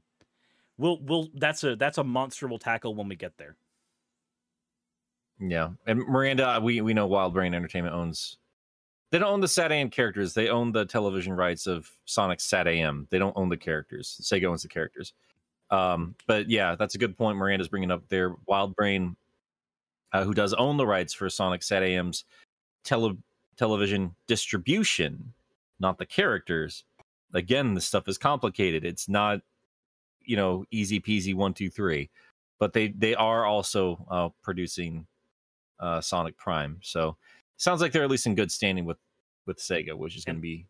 we'll, we'll, that's a, that's a monster we'll tackle when we get there. Yeah, and Miranda, we we know Wild Brain Entertainment owns. They don't own the Sat AM characters. They own the television rights of Sonic Sat AM. They don't own the characters. Sega owns the characters. Um, but yeah, that's a good point. Miranda's bringing up there. Wild Brain, uh, who does own the rights for Sonic Sat AM's tele- television distribution, not the characters. Again, this stuff is complicated. It's not, you know, easy peasy one two three. But they they are also uh, producing uh, Sonic Prime. So sounds like they're at least in good standing with with Sega, which is going to be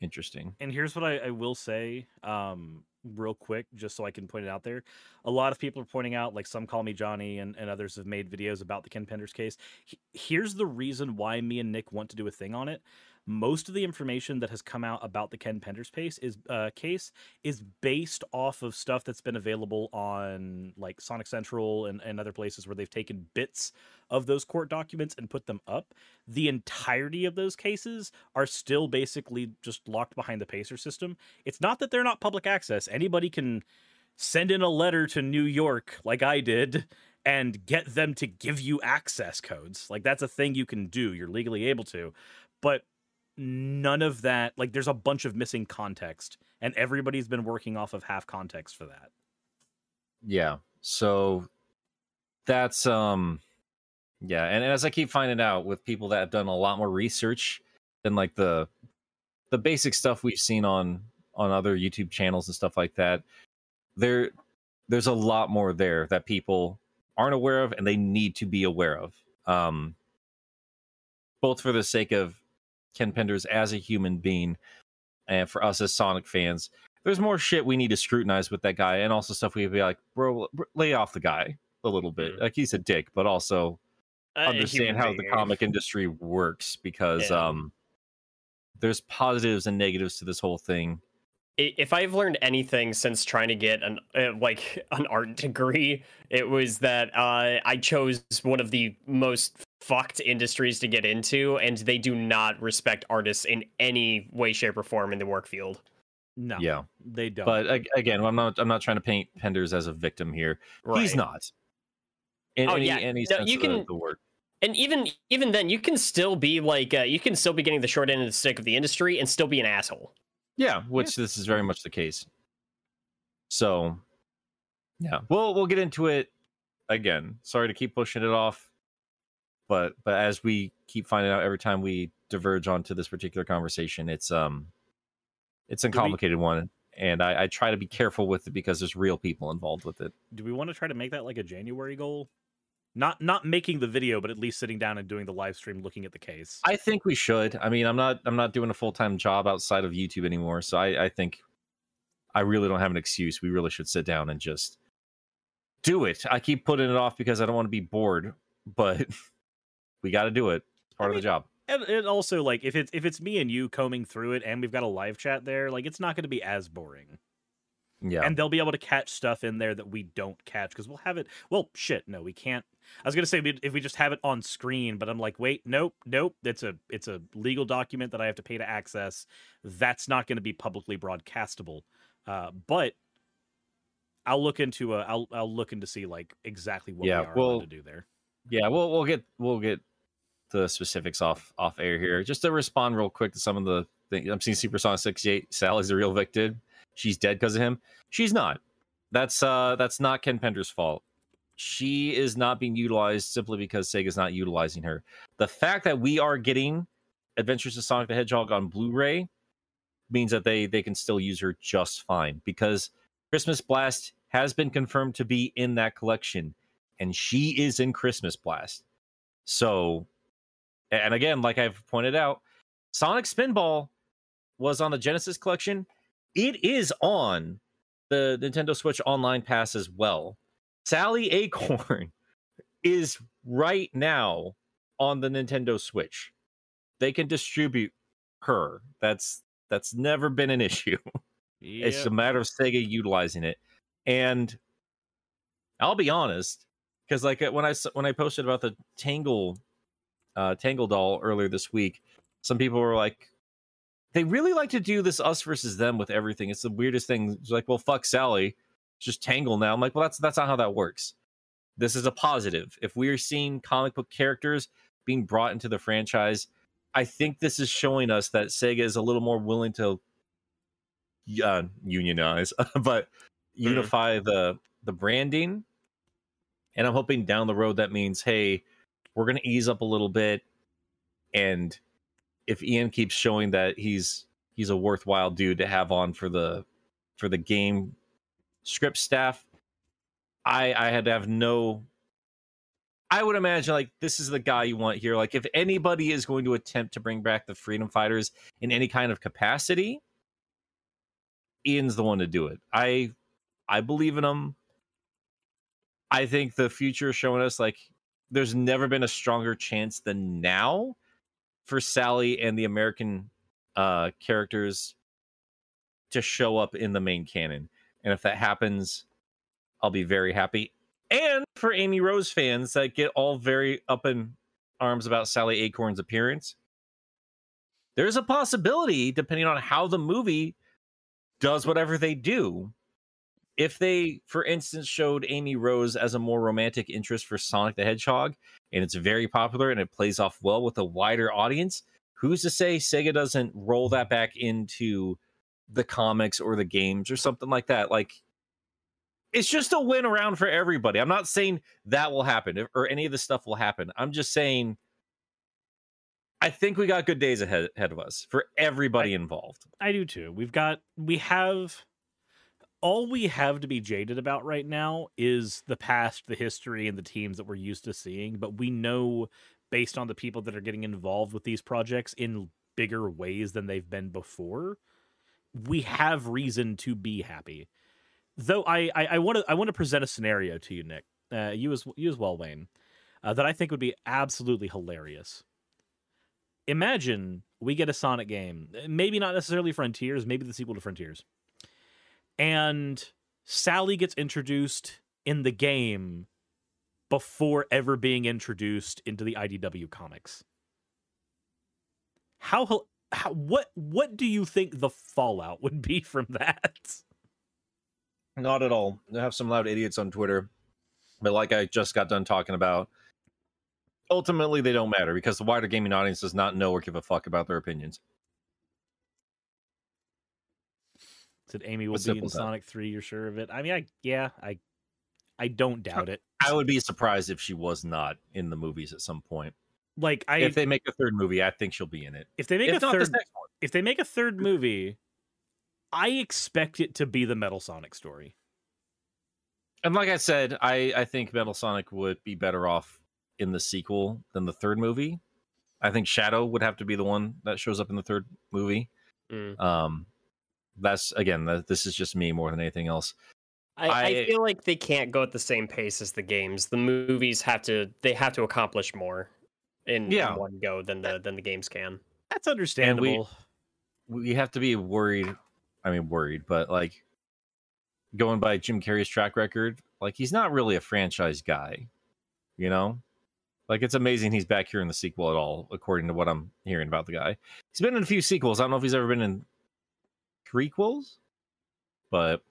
interesting. And here's what I, I will say. Um, real quick, just so I can point it out there. A lot of people are pointing out, like some call me Johnny, and, and others have made videos about the Ken Penders case. He- here's the reason why me and Nick want to do a thing on it. Most of the information that has come out about the Ken Penders case is uh, case is based off of stuff that's been available on like Sonic Central and, and other places where they've taken bits of those court documents and put them up. The entirety of those cases are still basically just locked behind the Pacer system. It's not that they're not public access. Anybody can send in a letter to New York, like I did, and get them to give you access codes. Like that's a thing you can do. You're legally able to. But none of that, like there's a bunch of missing context, and everybody's been working off of half context for that. Yeah. So that's um yeah, and as I keep finding out with people that have done a lot more research than like the the basic stuff we've seen on on other YouTube channels and stuff like that, there there's a lot more there that people aren't aware of and they need to be aware of. Um both for the sake of Ken Penders as a human being and for us as Sonic fans there's more shit we need to scrutinize with that guy, and also stuff we'd be like, bro, lay off the guy a little bit. Mhm. Like he's a dick, but also Uh, understand how the comic industry works because Yeah. um there's positives and negatives to this whole thing. I- if I've learned anything since trying to get an uh, like an art degree, it was that uh, I chose one of the most fucked industries to get into, and they do not respect artists in any way, shape, or form in the work field. No, Yeah, they don't. but again, I'm not I'm not trying to paint Penders as a victim here. He's not. In Oh, any, yeah. any No, sense you of the- can- the word. And even even then, you can still be like uh, you can still be getting the short end of the stick of the industry and still be an asshole. Yeah, which this is very much the case. So, yeah, we'll we'll get into it again. Sorry to keep pushing it off, but but as we keep finding out every time we diverge onto this particular conversation, it's um, it's a Do we- complicated one, and I, I try to be careful with it because there's real people involved with it. do we want to try to make that like a January goal? Not not making the video, but at least sitting down and doing the live stream, looking at the case. I think we should. I mean, I'm not I'm not doing a full time job outside of YouTube anymore, so I I think I really don't have an excuse. We really should sit down and just do it. I keep putting it off because I don't want to be bored, but we got to do it. It's part I of the job. and, and also like if it's if it's me and you combing through it, and we've got a live chat there, like it's not going to be as boring. Yeah. and they'll be able to catch stuff in there that we don't catch because we'll have it. Well, shit, no, we can't. I was gonna say if we just have it on screen, but I'm like, wait, nope, nope. It's a it's a legal document that I have to pay to access. That's not going to be publicly broadcastable. Uh, but I'll look into a I'll I'll look into see like exactly what Yeah, we are well, to do there. yeah, we'll we'll get we'll get the specifics off off air here. Just to respond real quick to some of the things I'm seeing Supersonic 68. Sally's the real victim. She's dead because of him. She's not. That's uh that's not Ken Pender's fault. She is not being utilized simply because Sega's not utilizing her. The fact that we are getting Adventures of Sonic the Hedgehog on Blu-ray means that they they can still use her just fine because Christmas Blast has been confirmed to be in that collection and she is in Christmas Blast. So, and again, like I've pointed out, Sonic Spinball was on the Genesis collection. It is on the Nintendo Switch Online Pass as well. Sally Acorn is right now on the Nintendo Switch. They can distribute her. That's that's never been an issue. It's a matter of Sega utilizing it. And I'll be honest, because like when I when I posted about the Tangle uh Tangle doll earlier this week, some people were like, they really like to do this us versus them with everything. It's the weirdest thing. It's like, well, fuck Sally, just Tangle now. I'm like, well, that's that's not how that works. This is a positive. If we are seeing comic book characters being brought into the franchise, I think this is showing us that Sega is a little more willing to uh, unionize, but unify the the branding. And I'm hoping down the road that means, hey, we're gonna ease up a little bit, and if Ian keeps showing that he's he's a worthwhile dude to have on for the for the game script staff, I I had to have no. I would imagine like this is the guy you want here. Like if anybody is going to attempt to bring back the freedom fighters in any kind of capacity, Ian's the one to do it. I I believe in him. I think the future is showing us like there's never been a stronger chance than now for Sally and the American uh characters to show up in the main canon. And if that happens, I'll be very happy. And for Amy Rose fans that get all very up in arms about Sally Acorn's appearance, there's a possibility, depending on how the movie does whatever they do. If they, for instance, showed Amy Rose as a more romantic interest for Sonic the Hedgehog, and it's very popular and it plays off well with a wider audience, who's to say Sega doesn't roll that back into the comics or the games or something like that? Like, it's just a win around for everybody. I'm not saying that will happen or any of this stuff will happen. I'm just saying I think we got good days ahead, ahead of us for everybody involved. I do too. We've got we have all we have to be jaded about right now is the past, the history, and the teams that we're used to seeing. But we know based on the people that are getting involved with these projects in bigger ways than they've been before, we have reason to be happy. Though I I want to I want to present a scenario to you, Nick. Uh, you as you as well, Wayne, uh, that I think would be absolutely hilarious imagine we get a Sonic game, maybe not necessarily Frontiers, maybe the sequel to Frontiers, and Sally gets introduced in the game before ever being introduced into the IDW comics. How, how what what do you think the fallout would be from that? Not at all. I have some loud idiots on Twitter, but like I just got done talking about, ultimately they don't matter because the wider gaming audience does not know or give a fuck about their opinions. Said Amy will be in Sonic Three. You're sure of it? I mean, I yeah, I I don't doubt it. I would be surprised if she was not in the movies at some point. Like, I if they make a third movie, I think she'll be in it. If they make if a third, if they make a third movie, I expect it to be the Metal Sonic story. And like I said, I I think Metal Sonic would be better off in the sequel than the third movie. I think Shadow would have to be the one that shows up in the third movie. Mm. Um, that's again, this is just me more than anything else. I, I, I, feel like they can't go at the same pace as the games. The movies have to they have to accomplish more in, yeah. in one go than the than the games can. That's understandable. We, we have to be worried. I mean, worried, but like going by Jim Carrey's track record, like he's not really a franchise guy. You know, like it's amazing he's back here in the sequel at all, according to what I'm hearing about the guy. He's been in a few sequels. I don't know if he's ever been in prequels, but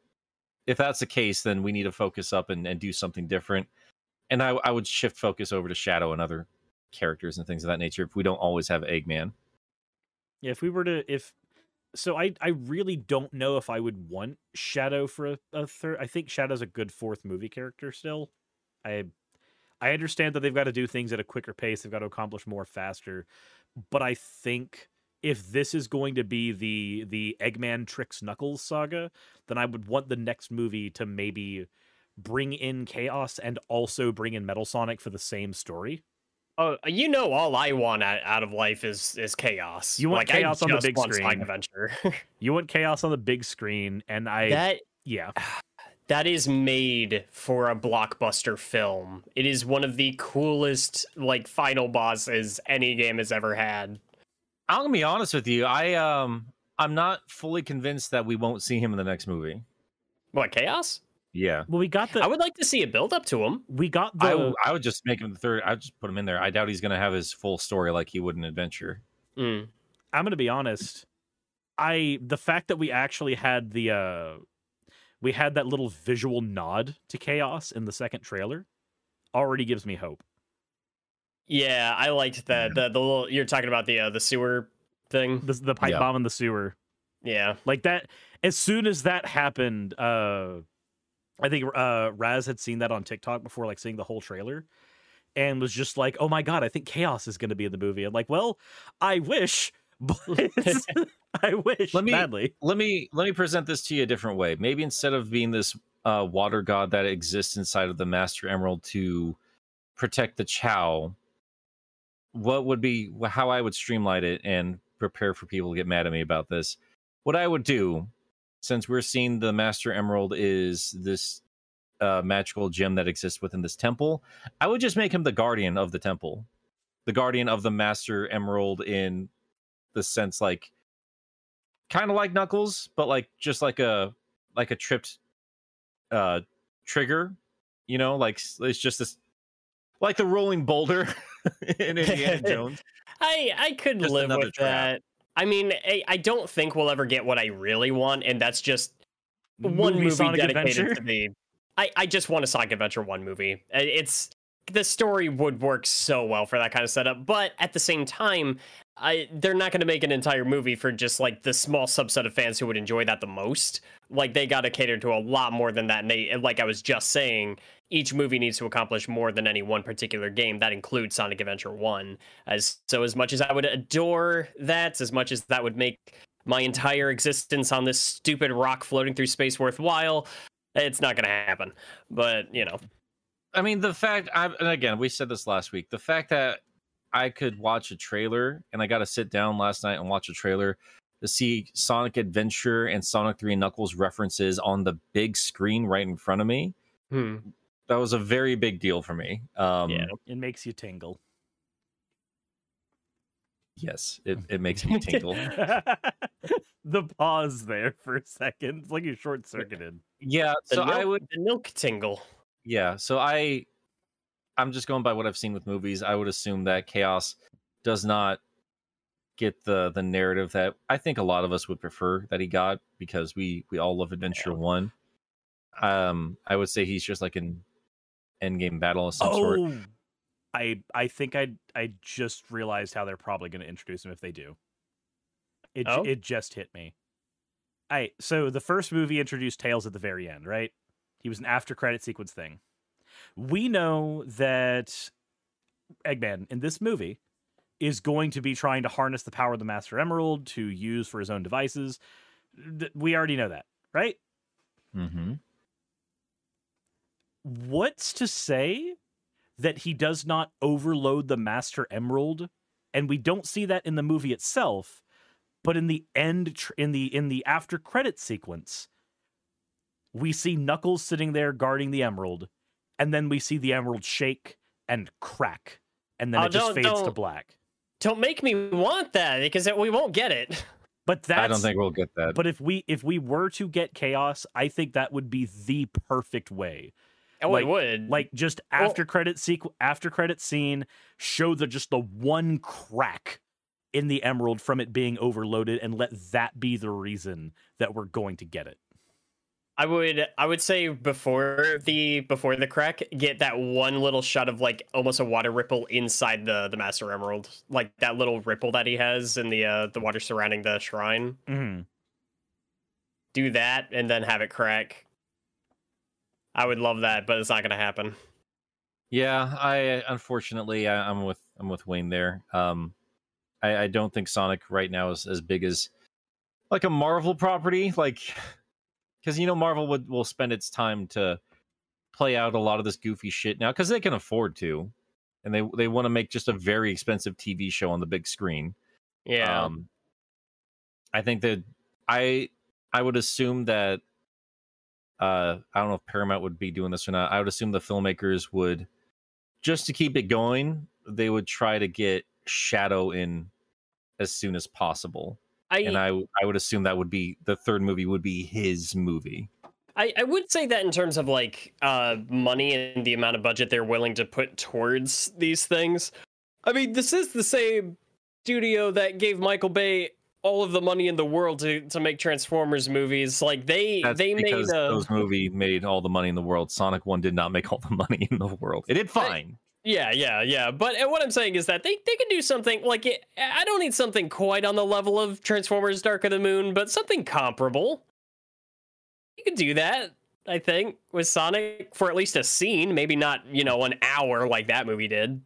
if that's the case, then we need to focus up and, and do something different. And I, I would shift focus over to Shadow and other characters and things of that nature if we don't always have Eggman. Yeah, if we were to if so I I really don't know if I would want Shadow for a, a third. I think Shadow's a good fourth movie character still. I I understand that they've got to do things at a quicker pace, they've got to accomplish more faster, but I think if this is going to be the the Eggman tricks Knuckles saga, then I would want the next movie to maybe bring in Chaos and also bring in Metal Sonic for the same story. Oh, you know, all I want out of life is is chaos. You want like, chaos on the big screen. Adventure. you want chaos on the big screen, and I that yeah. that is made for a blockbuster film. It is one of the coolest like final bosses any game has ever had. I'm gonna be honest with you. I um I'm not fully convinced that we won't see him in the next movie. What chaos? Yeah. Well, we got the. I would like to see a build up to him. We got the. I, w- I would just make him the third. I'd just put him in there. I doubt he's gonna have his full story like he would in Adventure. Mm. I'm gonna be honest. I the fact that we actually had the uh we had that little visual nod to chaos in the second trailer already gives me hope. Yeah, I liked that. The the little you're talking about the uh, the sewer thing, the, the pipe yeah. bomb in the sewer. Yeah, like that. As soon as that happened, uh, I think uh, Raz had seen that on TikTok before, like seeing the whole trailer, and was just like, "Oh my god, I think chaos is going to be in the movie." I'm like, "Well, I wish." But I wish let me, badly. Let me let me present this to you a different way. Maybe instead of being this uh, water god that exists inside of the Master Emerald to protect the Chao, what would be how I would streamline it and prepare for people to get mad at me about this? What I would do since we're seeing the Master Emerald is this uh, magical gem that exists within this temple, I would just make him the guardian of the temple, the guardian of the Master Emerald in the sense like kind of like Knuckles, but like just like a like a tripped uh trigger, you know, like it's just this like the rolling boulder in Indiana Jones. I I could Just live with trap. that. I mean, I, I don't think we'll ever get what I really want, and that's just one movie, dedicated Adventure? to the. I, I just want a Sonic Adventure one movie. Uh, The story would work so well for that kind of setup, but at the same time, I they're not going to make an entire movie for just like the small subset of fans who would enjoy that the most. Like they got to cater to a lot more than that. And they, like I was just saying, each movie needs to accomplish more than any one particular game. That includes Sonic Adventure One. As so, as much as I would adore that, as much as that would make my entire existence on this stupid rock floating through space worthwhile, it's not going to happen. But you know, I mean, the fact I and again we said this last week. The fact that I could watch a trailer and I got to sit down last night and watch a trailer to see Sonic Adventure and Sonic 3 Knuckles references on the big screen right in front of me. hmm. That was a very big deal for me. Um, Yeah. It makes you tingle. Yes, it, it makes me tingle. the pause there for a second. It's like you short circuited. yeah, so milk, I would. the milk tingle. Yeah, so I, I'm just going by what I've seen with movies. I would assume that Chaos does not get the the narrative that I think a lot of us would prefer that he got because we we all love Adventure One. Um, I would say he's just like an end game battle of some sort. Oh, I I think I I just realized how they're probably going to introduce him if they do. It Oh? it just hit me. I so the first movie introduced Tails at the very end, right? He was an after credit sequence thing. We know that Eggman in this movie is going to be trying to harness the power of the Master Emerald to use for his own devices. We already know that, right? Mm-hmm. what's to say that he does not overload the master emerald and we don't see that in the movie itself but in the end in the in the after credit sequence we see knuckles sitting there guarding the emerald and then we see the emerald shake and crack and then Oh, it just fades to black Don't make me want that because it, we won't get it. but that's I don't think we'll get that. but if we if we were to get chaos i think that would be the perfect way Oh, Like- it would. like just Well- after credit sequ- after credit scene show the just the one crack in the emerald from it being overloaded and let that be the reason that we're going to get it I would I would say before the before the crack, get that one little shot of like almost a water ripple inside the the Master Emerald, like that little ripple that he has in the uh the water surrounding the shrine. mm-hmm. Do that and then have it crack. I would love that, but it's not gonna happen. Yeah, I unfortunately I, I'm with I'm with Wayne there. Um, I, I don't think Sonic right now is as big as like a Marvel property, like because you know Marvel would will spend its time to play out a lot of this goofy shit now because they can afford to, and they they want to make just a very expensive TV show on the big screen. Yeah. Um, I think that I I would assume that uh I don't know if Paramount would be doing this or not. I would assume the filmmakers would just to keep it going, they would try to get Shadow in as soon as possible. I, And I I would assume that would be the third movie would be his movie. I, I would say that in terms of like uh money and the amount of budget they're willing to put towards these things. I mean, this is the same studio that gave Michael Bay all of the money in the world to, to make Transformers movies. Like they That's they made a those movie made all the money in the world. Sonic One did not make all the money in the world. It did fine. Yeah, yeah, yeah. But what I'm saying is that they, they can do something like. I don't need something quite on the level of Transformers Dark of the Moon, but something comparable. You could do that, I think, with Sonic for at least a scene, maybe not, you know, an hour like that movie did.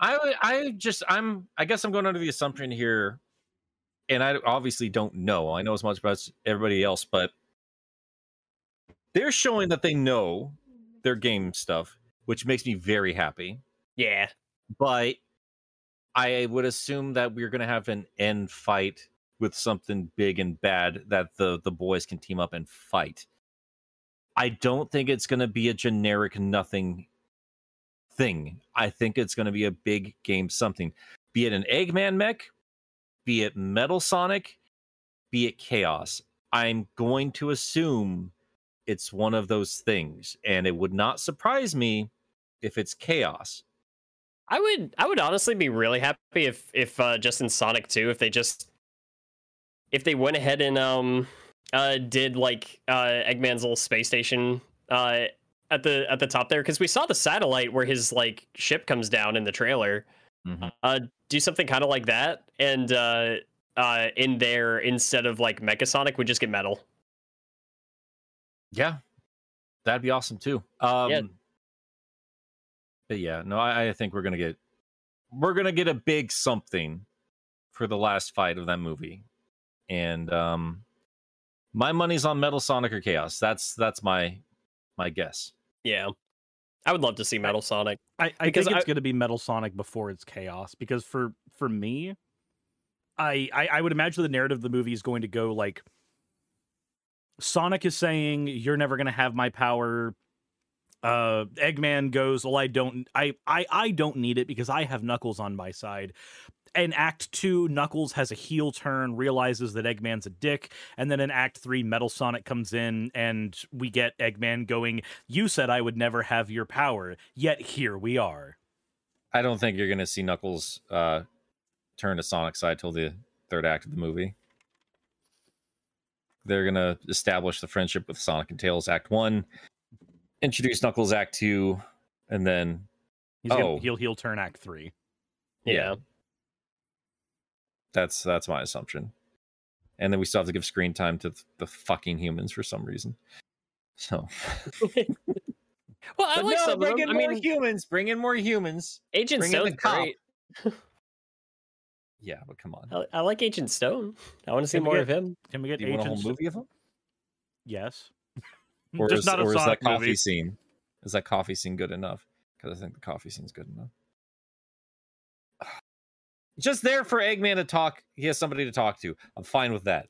I I just I'm I guess I'm going under the assumption here, and I obviously don't know. I know as much about everybody else, but they're showing that they know their game stuff, which makes me very happy. Yeah. But I would assume that we're going to have an end fight with something big and bad that the the boys can team up and fight. I don't think it's going to be a generic nothing thing. I think it's going to be a big game something. Be it an Eggman mech, be it Metal Sonic, be it Chaos. I'm going to assume it's one of those things and it would not surprise me if it's Chaos. I would I would honestly be really happy if if uh, just in Sonic 2 if they just if they went ahead and um uh did like uh Eggman's little space station uh at the at the top there because we saw the satellite where his like ship comes down in the trailer. Mhm. Uh do something kind of like that and uh uh in there instead of like Mecha Sonic we just get metal. Yeah, that'd be awesome too. Um, Yeah. But yeah, no, I, I think we're gonna get we're gonna get a big something for the last fight of that movie, and um, my money's on Metal Sonic or Chaos. That's that's my my guess. Yeah. I would love to see Metal Sonic. I, I Because think it's I- going to be Metal Sonic before it's Chaos because for for me, I, I I would imagine the narrative of the movie is going to go like Sonic is saying you're never going to have my power. Uh, Eggman goes, well, I don't, I, I, I don't need it because I have Knuckles on my side. In Act Two, Knuckles has a heel turn, realizes that Eggman's a dick, and then in Act Three, Metal Sonic comes in, and we get Eggman going, "You said I would never have your power, yet here we are." I don't think you're gonna see Knuckles uh, turn to Sonic's side till the third act of the movie. They're gonna establish the friendship with Sonic and Tails Act One, introduce Knuckles Act Two, and then He's gonna, Oh. he'll turn Act Three. Yeah. That's that's my assumption. And then we still have to give screen time to th- the fucking humans for some reason. So Well, I But like no, bring in I more mean, humans. Bring in more humans. Agent bring in the Stone's great. Yeah, but come on. I, I like Agent Stone. I want to see Can more get- of him. Can we get Do you want a whole movie of him? Yes. Mm, or Just is, or is that coffee movie. scene? Is that coffee scene good enough? Because I think the coffee scene's good enough. Just there for Eggman to talk. He has somebody to talk to. I'm fine with that.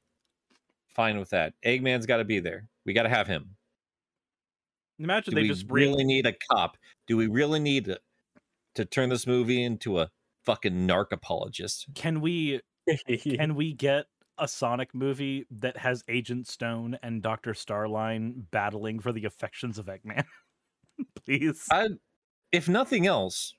Fine with that. Eggman's got to be there. We got to have him. Imagine Do they just bring really need a cop? Do we really need to, to turn this movie into a fucking narc apologist? Can we can we get a Sonic movie that has Agent Stone and Doctor Starline battling for the affections of Eggman? Please. I, if nothing else,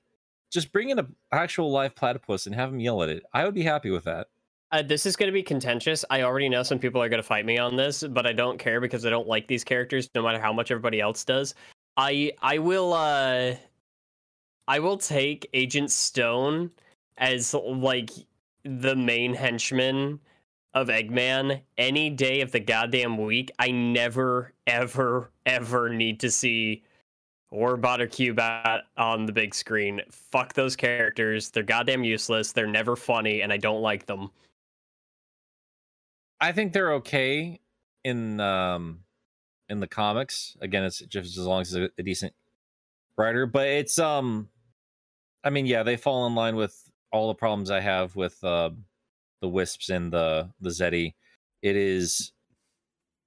just bring in an actual live platypus and have him yell at it. I would be happy with that. Uh, this is going to be contentious. I already know some people are going to fight me on this, but I don't care because I don't like these characters, no matter how much everybody else does. I I will uh I will take Agent Stone as like the main henchman of Eggman any day of the goddamn week. I never ever ever need to see Orbot or Cubot on the big screen. Fuck those characters. They're goddamn useless. They're never funny, and I don't like them. I think they're okay in um in the comics. Again, it's just as long as it's a, a decent writer, but it's um I mean, yeah, they fall in line with all the problems I have with uh the Wisps and the the Zeti. It is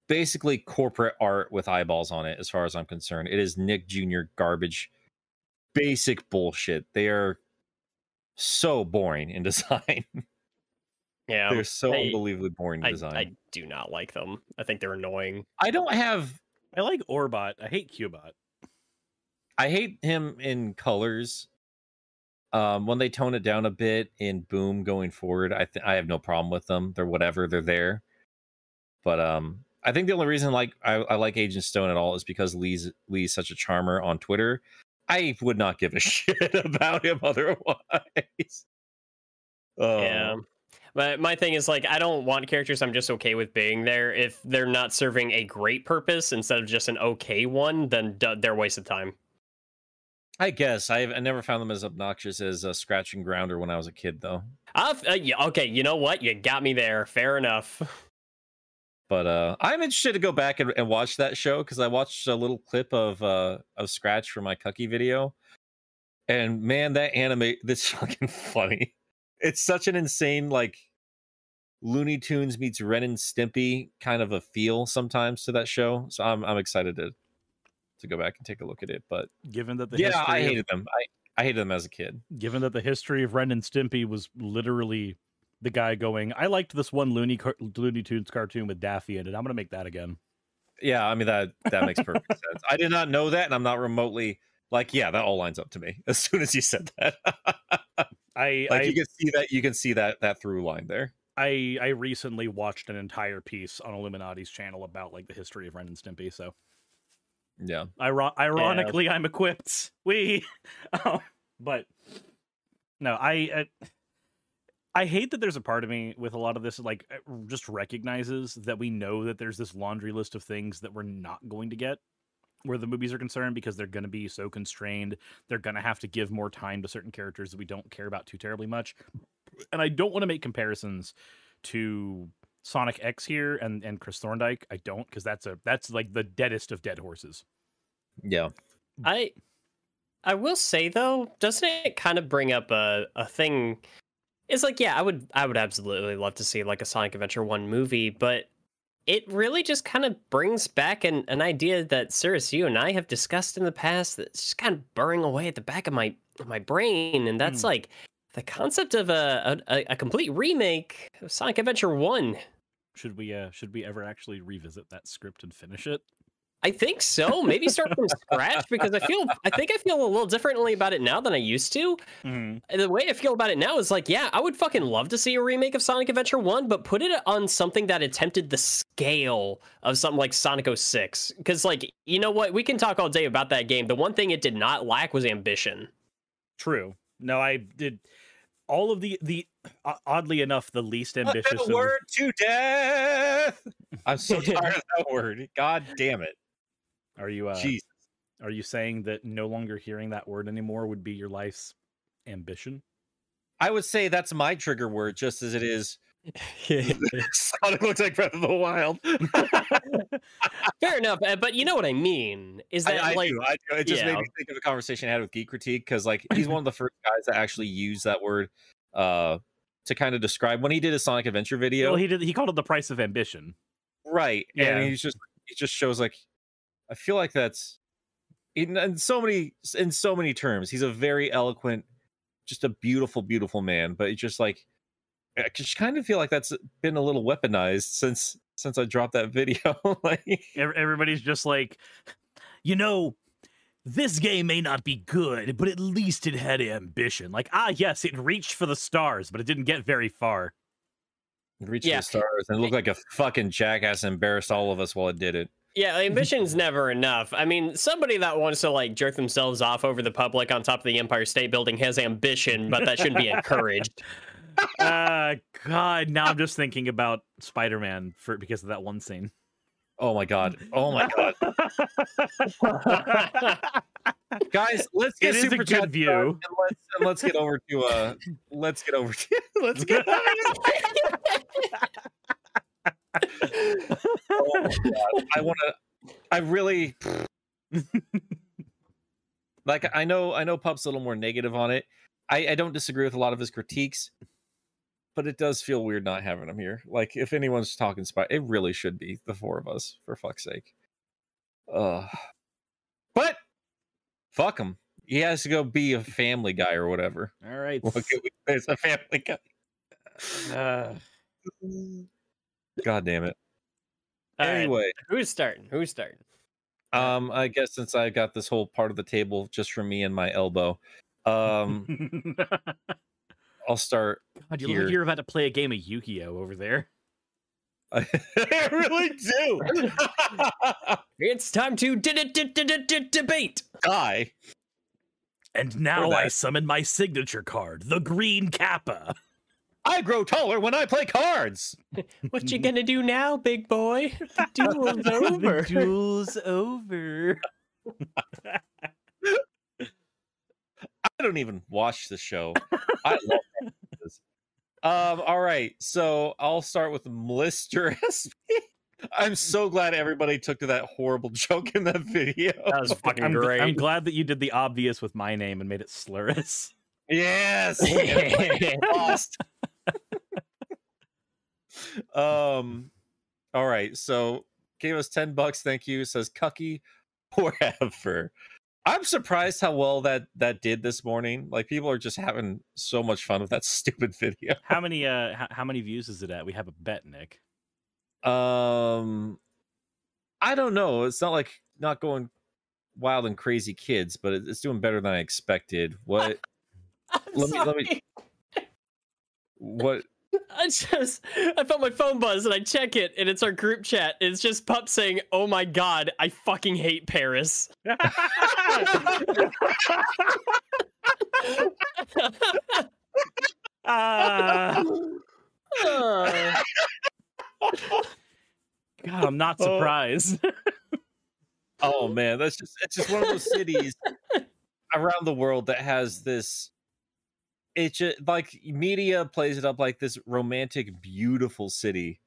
basically corporate art with eyeballs on it as far as I'm concerned. It is Nick Jr. garbage. Basic bullshit. They are so boring in design. Yeah, They're so I- unbelievably boring in I, design. I do not like them. I think they're annoying. I don't have I like Orbot. I hate Cubot. I hate him in colors. Um, when they tone it down a bit in Boom going forward, I th- I have no problem with them. They're whatever, they're there. But um, I think the only reason like I, I like Agent Stone at all is because Lee's Lee's such a charmer on Twitter. I would not give a shit about him otherwise. Oh, Yeah. But my thing is like I don't want characters I'm just okay with being there. If they're not serving a great purpose instead of just an okay one, then d- they're a waste of time. I guess I've I never found them as obnoxious as uh, Scratch and Grounder when I was a kid, though. I've, uh, yeah, okay, you know what? You got me there. Fair enough. But uh, I'm interested to go back and, and watch that show because I watched a little clip of uh, of Scratch for my Cucky video, and man, that anime that's fucking funny. It's such an insane like Looney Tunes meets Ren and Stimpy kind of a feel sometimes to that show. So I'm I'm excited to to go back and take a look at it. But Given that the yeah, history I of- hated them. I I hated them as a kid. given that the history of Ren and Stimpy was literally the guy going, I liked this one Looney car- Looney Tunes cartoon with Daffy in it. I'm gonna make that again. Yeah, I mean that that makes perfect sense. I did not know that, and I'm not remotely like, yeah, that all lines up to me as soon as you said that. I like I, you can see that you can see that that through line there. I I recently watched an entire piece on Illuminati's channel about like the history of Ren and Stimpy. So Yeah. Iro- ironically, I'm equipped. We, um, but no, I, I I hate that there's a part of me with a lot of this like uh, just recognizes that we know that there's this laundry list of things that we're not going to get where the movies are concerned because they're going to be so constrained. They're going to have to give more time to certain characters that we don't care about too terribly much. And I don't want to make comparisons to Sonic X here and and Chris Thorndike. I don't because that's a that's like the deadest of dead horses. Yeah. I I will say though, doesn't it kind of bring up a, a thing? It's like, yeah, I would I would absolutely love to see like a Sonic Adventure One movie, but it really just kind of brings back an, an idea that Cirrus, you and I have discussed in the past that's just kind of burning away at the back of my my brain, and that's Hmm. like the concept of a, a a complete remake of Sonic Adventure One. Should we uh should we ever actually revisit that script and finish it? I think so. Maybe start from scratch because I feel I think I feel a little differently about it now than I used to. the way I feel about it now is like, yeah, I would fucking love to see a remake of Sonic Adventure 1, but put it on something that attempted the scale of something like Sonic 06. Because, like, you know what? We can talk all day about that game. The one thing it did not lack was ambition. True. No, I did all of the the o- oddly enough the least ambitious the of- word to death. I'm so tired of that word. God damn it. Are you uh Jeez. are you saying that no longer hearing that word anymore would be your life's ambition? I would say that's my trigger word, just as it is. Sonic looks like Breath of the Wild. Fair enough, uh, but you know what I mean? Is that I like do. I do. It just made me think of a conversation I had with Geek Critique because, like, he's one of the first guys that actually used that word uh, to kind of describe when he did a Sonic Adventure video. Well, he did he called it the price of ambition. right Yeah. and he's just he just shows like i feel like that's in, in so many in so many terms he's a very eloquent just a beautiful beautiful man but it's just like i just kind of feel like that's been a little weaponized since since i dropped that video like Everybody's just like, you know, this game may not be good, but at least it had ambition. Like, ah, yes, it reached for the stars, but it didn't get very far. it reached Yeah. the stars and it looked like a fucking jackass and embarrassed all of us while it did it Yeah, ambition's never enough. I mean, somebody that wants to like jerk themselves off over the public on top of the Empire State Building has ambition, but that shouldn't be encouraged. Uh God, now I'm just thinking about Spider-Man for because of that one scene. oh my god. Oh my god. Guys let's get a super good chat view. and let's and let's get over to uh let's get over to let's get oh my god. I want to i really like i know i know pup's a little more negative on it. I i don't disagree with a lot of his critiques but it does feel weird not having him here. Like if anyone's talking spy it really should be the four of us for fuck's sake. Uh but fuck him he has to go be a family guy or whatever. All right. Look, it's a family guy? Uh, god damn it. All right, anyway. Who's starting? Who's starting? Um, I guess since I got this whole part of the table just for me and my elbow, um, I'll start. God, you look like you're about to play a game of Yu-Gi-Oh over there. I really do. It's time to debate. Die. And now I summon my signature card, the Green Kappa. I grow taller when I play cards. What you gonna do now, big boy? The duel's over. the duel's over. I don't even watch the show. I love this. Um, all right, so I'll start with Mr. SP. I'm so glad everybody took to that horrible joke in that video. That was fucking I'm, great. I'm glad that you did the obvious with my name and made it slurus. yes. Lost. um, all right. So gave us ten bucks. Thank you. Says Cucky forever. I'm surprised how well that that did this morning. Like people are just having so much fun with that stupid video. How many uh how, how many views is it at? We have a bet, Nick. Um, I don't know. It's not like not going wild and crazy kids, but it's doing better than I expected. What? Let me- let me- What? I just I felt my phone buzz and I check it and it's our group chat. It's just Pup saying, "Oh my god, I fucking hate Paris." Ah, Uh, God, I'm not surprised. Oh man, that's just it's just one of those cities around the world that has this. It's just like media plays it up like this romantic, beautiful city.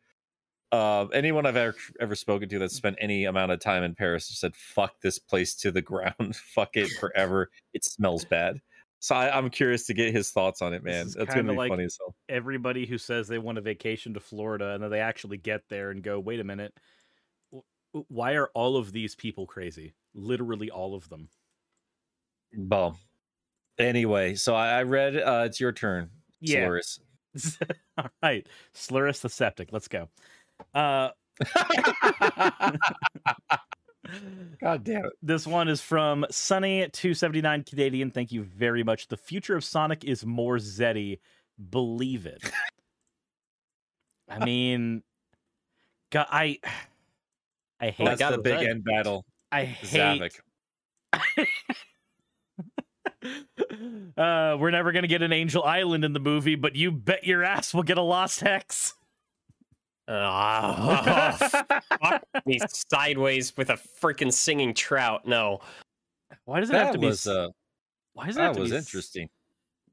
Uh, anyone I've ever ever spoken to that spent any amount of time in Paris said, "Fuck this place to the ground. Fuck it forever. It smells bad." So I, I'm curious to get his thoughts on it, man. That's gonna be like- funny as hell. Everybody who says they want a vacation to Florida and then they actually get there and go, wait a minute, why are all of these people crazy? Literally all of them. Well, anyway, so I, I read. Uh, it's your turn, Yeah. Solaris. all right, Slurus the Septic. Let's go. Uh, God damn it. This one is from Sunny279 Canadian. Thank you very much. The future of Sonic is more Zeti. Believe it. I mean, God, I, I hate, That's God, the big end battle. I hate. Zavok. uh, we're never gonna get an Angel Island in the movie, but you bet your ass we'll get a Lost Hex. ah, fuck me sideways with a freaking singing trout. No. Why does it have to be? was s- uh, why does it have that to was be interesting.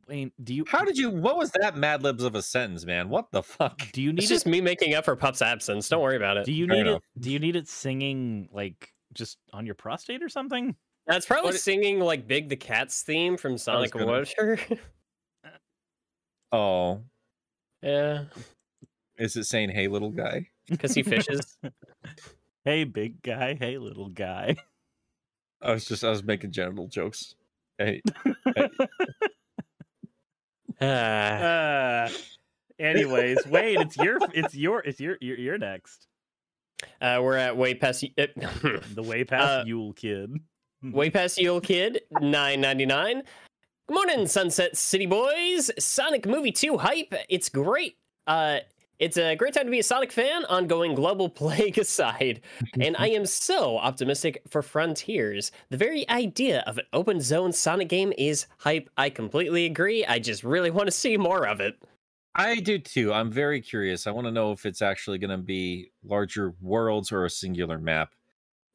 Wayne, do you? How did you? What was that Mad Libs of a sentence, man? What the fuck? Do you need It's it? just me making up for Pup's absence. Don't worry about it. Do you Fair need it? Do you need it singing like just on your prostate or something? That's probably What- singing like Big the Cat's theme from Sonic gonna- Water. Oh, yeah, is it saying "Hey, little guy"? because he fishes. Hey, big guy. Hey, little guy. I was just I was making genital jokes. Hey, Ah. Uh, anyways, Wade, it's your, it's your, it's your, you're, you're next. Uh, we're at way past uh, The way past Uh, Yule Kid. Way past Yule Kid nine ninety nine. Good morning, Sunset City boys. Sonic Movie Two hype. It's great. Uh, it's a great time to be a Sonic fan. Ongoing global plague aside, and I am so optimistic for Frontiers. The very idea of an open zone Sonic game is hype. I completely agree. I just really want to see more of it. I do too. I'm very curious. I want to know if it's actually going to be larger worlds or a singular map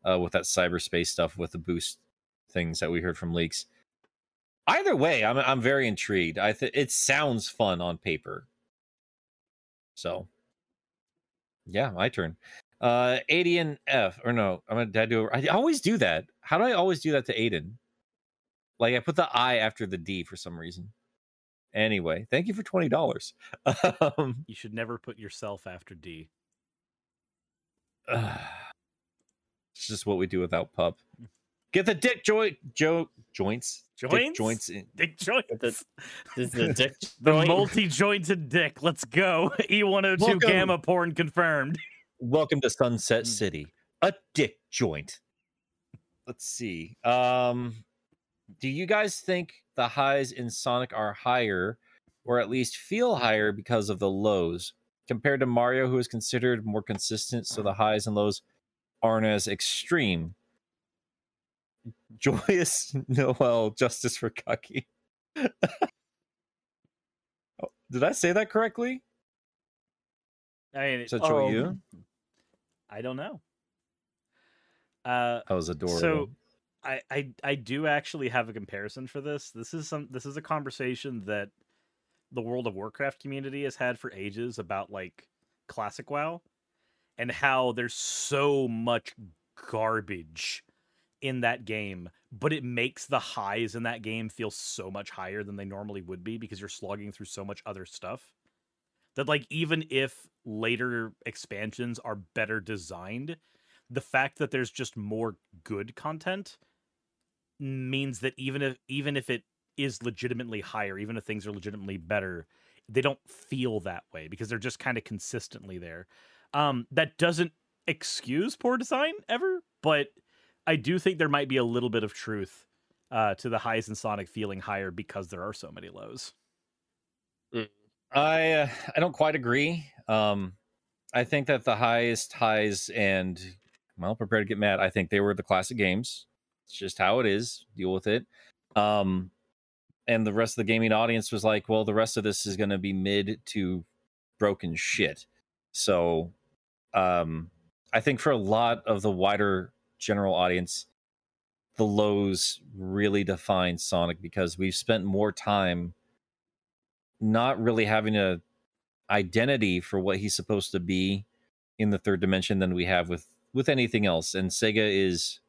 uh, with that cyberspace stuff with the boost things that we heard from leaks. Either way, I'm I'm very intrigued. I th- it sounds fun on paper. So, yeah, my turn. Uh, Aiden F or no, I'm gonna did I do. I always do that. How do I always do that to Aiden? Like I put the I after the D for some reason. Anyway, thank you for twenty dollars. Um, You should never put yourself after D. it's just what we do without pub. Get the dick joint, jo- joints, Dick Joints? joints. In. Dick joints. The- This is the dick The joint. multi-jointed dick. Let's go. E102 Welcome. gamma porn confirmed. Welcome to Sunset Mm. City, a dick joint. Let's see. Um, do you guys think the highs in Sonic are higher, or at least feel higher because of the lows, compared to Mario, who is considered more consistent, so the highs and lows aren't as extreme? Joyous Noel, justice for Cucky. Oh, Did I say that correctly? I mean, Is that true, you? I don't know. Uh, That was adorable. So I, I I do actually have a comparison for this. This is some this is a conversation that the World of Warcraft community has had for ages about like classic WoW and how there's so much garbage in that game, but it makes the highs in that game feel so much higher than they normally would be because you're slogging through so much other stuff. That like even if later expansions are better designed, the fact that there's just more good content means that even if even if it is legitimately higher, even if things are legitimately better, they don't feel that way because they're just kind of consistently there. Um, that doesn't excuse poor design ever, but I do think there might be a little bit of truth uh, to the highs in Sonic feeling higher because there are so many lows. I uh, I don't quite agree. Um, I think that the highest highs and well, prepare to get mad. I think they were the classic games. It's just how it is. Deal with it. Um, and the rest of the gaming audience was like, well, the rest of this is going to be mid to broken shit. So, um, I think for a lot of the wider general audience, the lows really define Sonic because we've spent more time not really having a identity for what he's supposed to be in the third dimension than we have with with anything else. And Sega is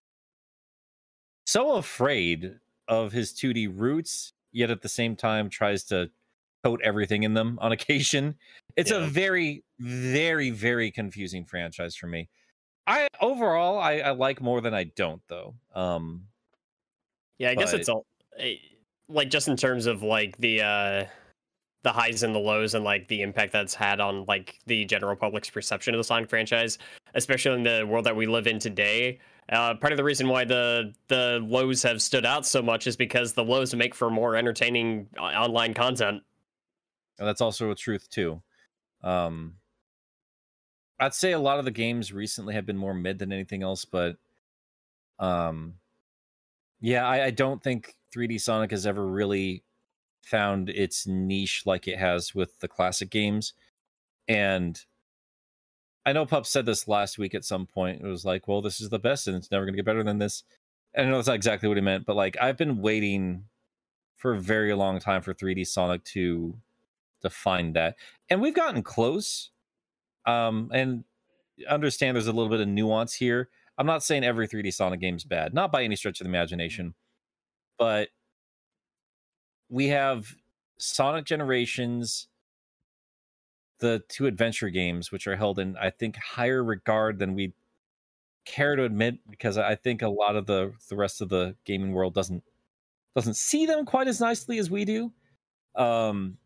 so afraid of his 2D roots yet at the same time tries to coat everything in them on occasion. It's Yeah. a very very very confusing franchise for me. I overall I, I like more than I don't though. Um Yeah, I guess it's all eh, like just in terms of like the uh the highs and the lows and like the impact that's had on like the general public's perception of the Sonic franchise, especially in the world that we live in today. Uh, part of the reason why the the lows have stood out so much is because the lows make for more entertaining uh, online content. And that's also a truth too. Um, I'd say a lot of the games recently have been more mid than anything else, but um, yeah, I, I don't think 3D Sonic has ever really found its niche like it has with the classic games. And I know Pup said this last week at some point. It was like, well, this is the best and it's never going to get better than this. And I know that's not exactly what he meant, but like I've been waiting for a very long time for 3D Sonic to to find that. And we've gotten close. Um, and understand there's a little bit of nuance here. I'm not saying every 3D Sonic game is bad, not by any stretch of the imagination, but we have Sonic Generations, the two adventure games, which are held in, I think, higher regard than we care to admit, because I think a lot of the the rest of the gaming world doesn't doesn't see them quite as nicely as we do. Um,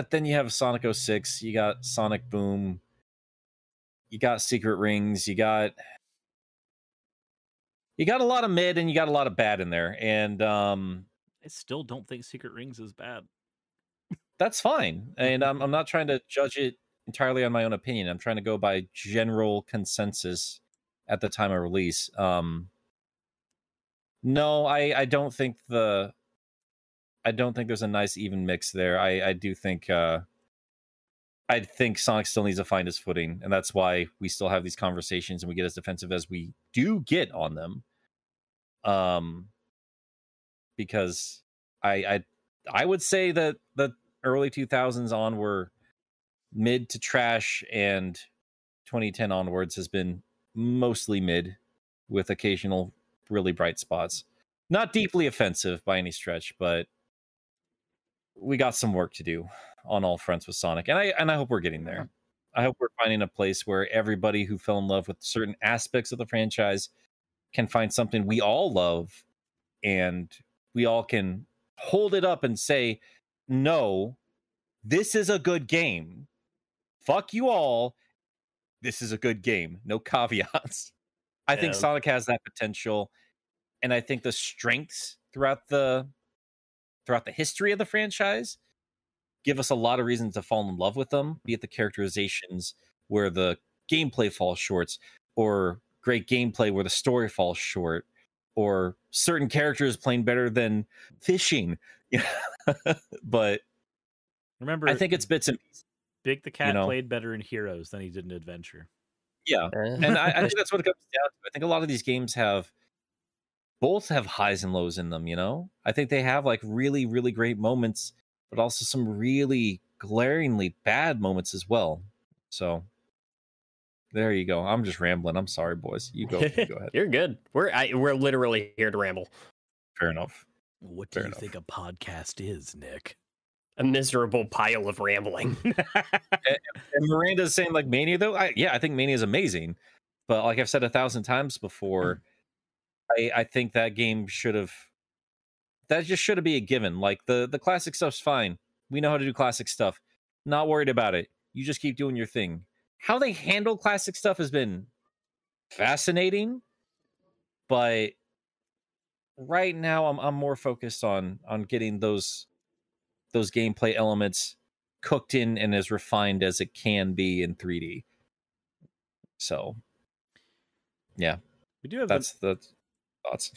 but then you have Sonic 06, you got Sonic Boom, you got Secret Rings, you got you got a lot of mid and you got a lot of bad in there, and um, I still don't think Secret Rings is bad. that's fine. And I'm I'm not trying to judge it entirely on my own opinion. I'm trying to go by general consensus at the time of release. Um, no, I I don't think the I don't think there's a nice even mix there. I I do think uh I think Sonic still needs to find his footing, and that's why we still have these conversations and we get as defensive as we do get on them. Um because I I I would say that the early 2000s on were mid to trash and 2010 onwards has been mostly mid with occasional really bright spots. Not deeply offensive by any stretch, but we got some work to do on all fronts with Sonic. And I and I hope we're getting there. I hope we're finding a place where everybody who fell in love with certain aspects of the franchise can find something we all love and we all can hold it up and say, "No, this is a good game. Fuck you all. This is a good game. No caveats." I think Sonic has that potential and I think the strengths throughout the throughout the history of the franchise give us a lot of reasons to fall in love with them, be it the characterizations where the gameplay falls short, or great gameplay where the story falls short, or certain characters playing better than fishing. but Remember, I think it's bits and pieces. Big the Cat know. played better in Heroes than he did in Adventure. Yeah. Eh. and I, I think that's what it comes down to. I think a lot of these games have both have highs and lows in them. You know, I think they have like really, really great moments, but also some really glaringly bad moments as well. So there you go. I'm just rambling. I'm sorry, boys. You go. You go ahead. You're good. We're I, we're literally here to ramble. Fair enough. What do Fair you enough. think a podcast is, Nick? a miserable pile of rambling. And Miranda's saying like Mania though. I, yeah, I think Mania is amazing, but like I've said a thousand times before, I I think that game should have that just should have be a given. Like the the classic stuff's fine. We know how to do classic stuff. Not worried about it. You just keep doing your thing. How they handle classic stuff has been fascinating, but right now I'm I'm more focused on on getting those those gameplay elements cooked in and as refined as it can be in 3D. So, yeah, We do have that's the thoughts.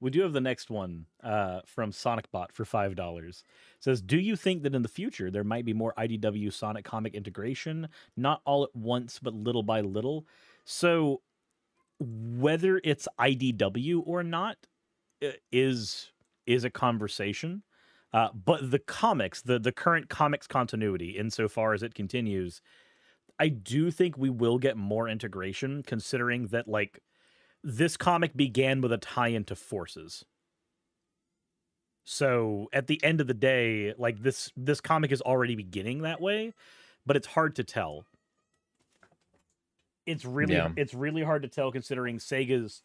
We do have the next one uh, from SonicBot for five dollars. Says, "Do you think that in the future there might be more IDW Sonic comic integration, not all at once, but little by little?" So, whether it's IDW or not is is a conversation. Uh, but the comics, the the current comics continuity, insofar as it continues, I do think we will get more integration, considering that like this comic began with a tie into forces. So at the end of the day like this this comic is already beginning that way but it's hard to tell. It's really Yeah. it's really hard to tell considering sega's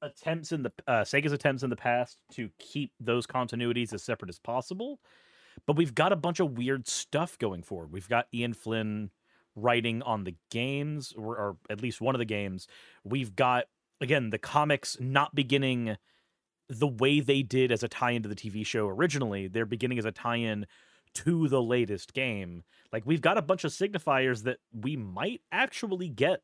attempts in the uh, sega's attempts in the past to keep those continuities as separate as possible. But we've got a bunch of weird stuff going forward. We've got ian flynn writing on the games or, or at least one of the games. We've got again the comics not beginning the way they did as a tie-in to the TV show originally. They're beginning as a tie-in to the latest game. Like we've got a bunch of signifiers that we might actually get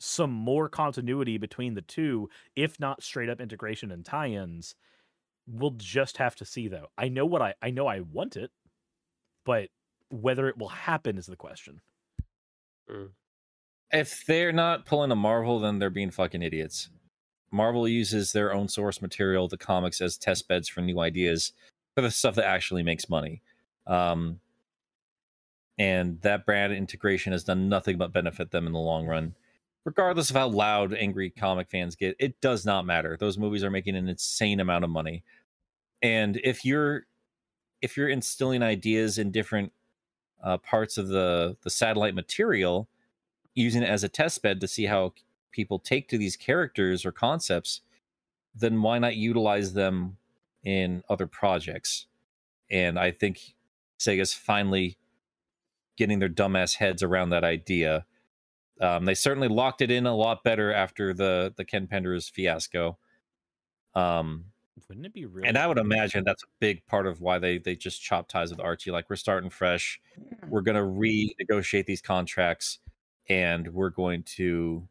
some more continuity between the two, if not straight up integration and tie-ins. We'll just have to see though. I know what I I know I want it, but whether it will happen is the question. Hmm. If they're not pulling a Marvel, then they're being fucking idiots. Marvel uses their own source material, the comics, as test beds for new ideas for the stuff that actually makes money. Um, and that brand integration has done nothing but benefit them in the long run. Regardless of how loud angry comic fans get, it does not matter. Those movies are making an insane amount of money. And if you're if you're instilling ideas in different uh, parts of the the satellite material, using it as a test bed to see how people take to these characters or concepts, then why not utilize them in other projects? And I think Sega's finally getting their dumbass heads around that idea. Um, they certainly locked it in a lot better after the the Ken Penders fiasco. Um, Wouldn't it be really and I would imagine that's a big part of why they they just chop ties with Archie. Like we're starting fresh, we're gonna renegotiate these contracts, and we're going to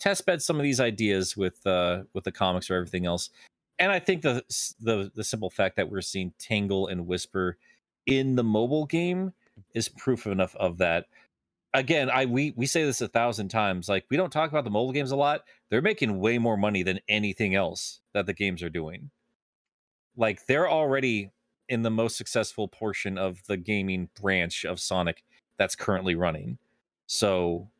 test bed some of these ideas with uh with the comics or everything else. And I think the the the simple fact that we're seeing Tangle and Whisper in the mobile game is proof enough of that. Again, I we we say this a thousand times. Like we don't talk about the mobile games a lot. They're making way more money than anything else that the games are doing. Like they're already in the most successful portion of the gaming branch of Sonic that's currently running. So,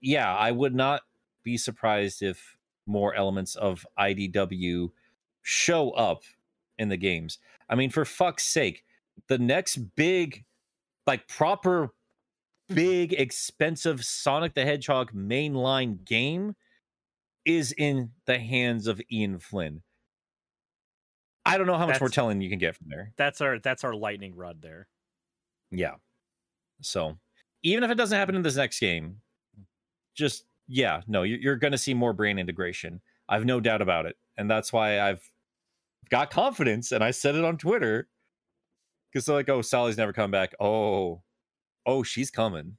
yeah, I would not be surprised if more elements of IDW show up in the games. I mean, for fuck's sake, the next big, like proper, big, expensive Sonic the Hedgehog mainline game is in the hands of Ian Flynn. I don't know how much more telling you can get from there. that's our that's our lightning rod there. Yeah. So even if it doesn't happen in this next game, just yeah, no, you're, you're going to see more brain integration. I've no doubt about it, and that's why I've got confidence, and I said it on Twitter because they're like, "Oh, Sally's never come back." Oh, oh, she's coming,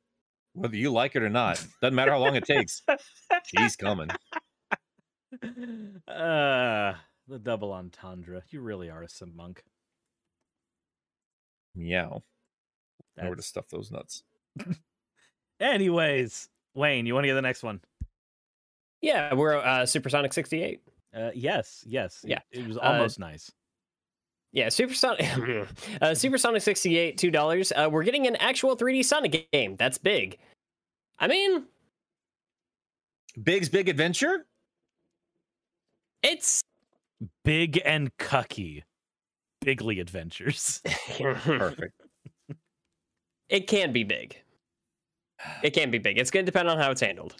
whether you like it or not. Doesn't matter how long it takes. She's coming. uh the double entendre. You really are a sim monk. Meow. Know where to That's- stuff those nuts. Anyways, Wayne, you want to get the next one? Yeah, we're uh, Supersonic 68. Uh, yes, yes. Yeah, It, was uh, almost nice. Yeah, Supersonic, uh, Supersonic 68, two dollars. Uh, we're getting an actual 3D Sonic game. That's big. I mean, Big's Big Adventure. it's Big and cucky. Bigly Adventures. Perfect. It can be big. It can't be big. It's going to depend on how it's handled.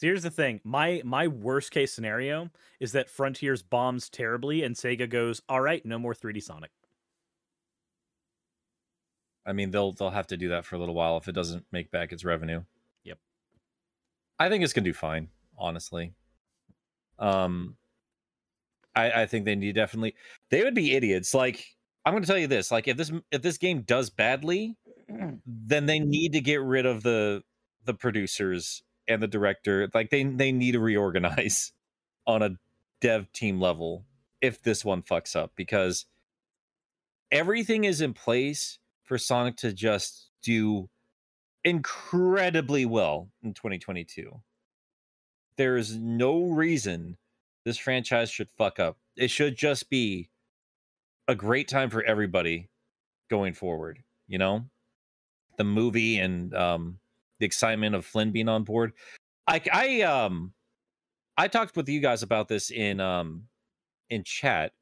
So here's the thing. My my worst case scenario is that Frontiers bombs terribly and Sega goes, "All right, no more 3D Sonic." I mean, they'll they'll have to do that for a little while if it doesn't make back its revenue. Yep. I think it's gonna do fine, honestly. Um, I I think they need definitely. They would be idiots. Like I'm gonna tell you this. Like if this if this game does badly, then they need to get rid of the the producers and the director. Like they they need to reorganize on a dev team level if this one fucks up because everything is in place for Sonic to just do incredibly well in 2022. There is no reason this franchise should fuck up. It should just be a great time for everybody going forward, you know? The movie and um the excitement of Flynn being on board. I I um I talked with you guys about this in um in chat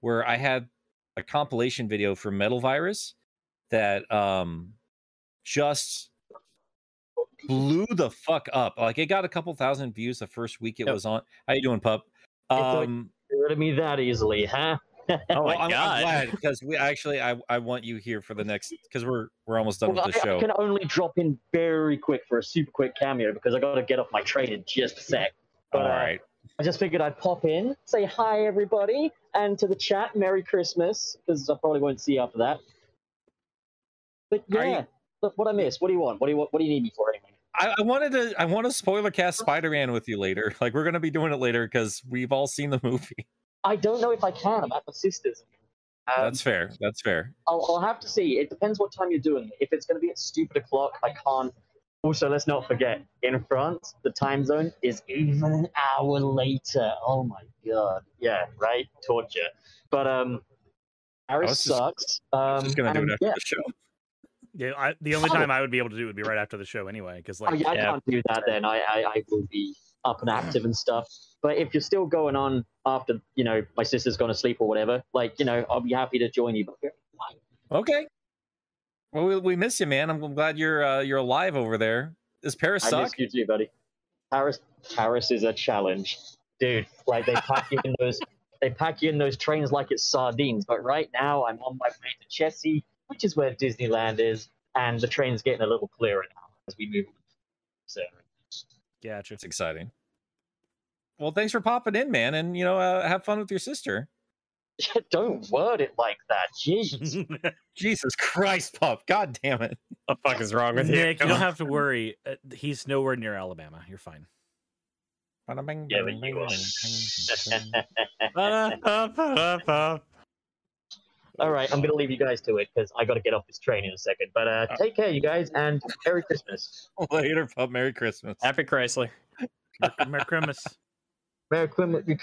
where I had a compilation video for Metal Virus that um just blew the fuck up. Like it got a couple thousand views the first week it Yep. was on. How you doing, pup? Um Get rid of me that easily, huh? Oh my I'm, I'm god. glad because we actually I, I want you here for the next because we're we're almost done Well, with the I, I can only drop in very quick for a super quick cameo because I got to get off my train in just a sec. But All uh. I just figured I'd pop in, say hi everybody, and to the chat, Merry Christmas, because I probably won't see you after that. But yeah, you- look, what I missed. What do you want? What do you want? What do you need me for anyway? I, I wanted to I want to spoiler cast Spider Man with you later. Like we're gonna be doing it later because we've all seen the movie. I don't know if I can. I'm at my sister's. Um, That's fair. That's fair. I'll, I'll have to see. It depends what time you're doing it. If it's going to be at stupid o'clock, I can't. Also, let's not forget, in France, the time zone is even an hour later. Oh my god. Yeah, right? Torture. But, um, Paris was just- sucks. I'm Um, just gonna do and it after yeah. the show. Yeah, I, the only Oh. time I would be able to do it would be right after the show anyway, because Oh, like yeah, I yeah. can't do that then. I, I, I will be up and active and stuff. But if you're still going on after, you know, my sister's gone to sleep or whatever, like, you know, I'll be happy to join you. Okay. Well, we, we miss you, man. I'm, glad you're uh, you're alive over there. Does Paris I suck? miss you too, buddy. Paris, Paris is a challenge, dude. Like they pack you in those, they pack you in those trains like it's sardines. But right now, I'm on my way to Chessy, which is where Disneyland is, and the train's getting a little clearer now as we move. So gotcha. It's exciting. Well, thanks for popping in, man, and you know, uh, have fun with your sister. don't word it like that, jeez. Jesus Christ, pup! God damn it! What the fuck is wrong with you? Nick, you don't have to worry. Uh, he's nowhere near Alabama. You're fine. Yeah, but you are. All right, I'm gonna leave you guys to it because I got to get off this train in a second. But uh, take care, you guys, and Merry Christmas. Later, pup. Merry Christmas. Happy Chrysler. Merry Christmas. Merry Christmas.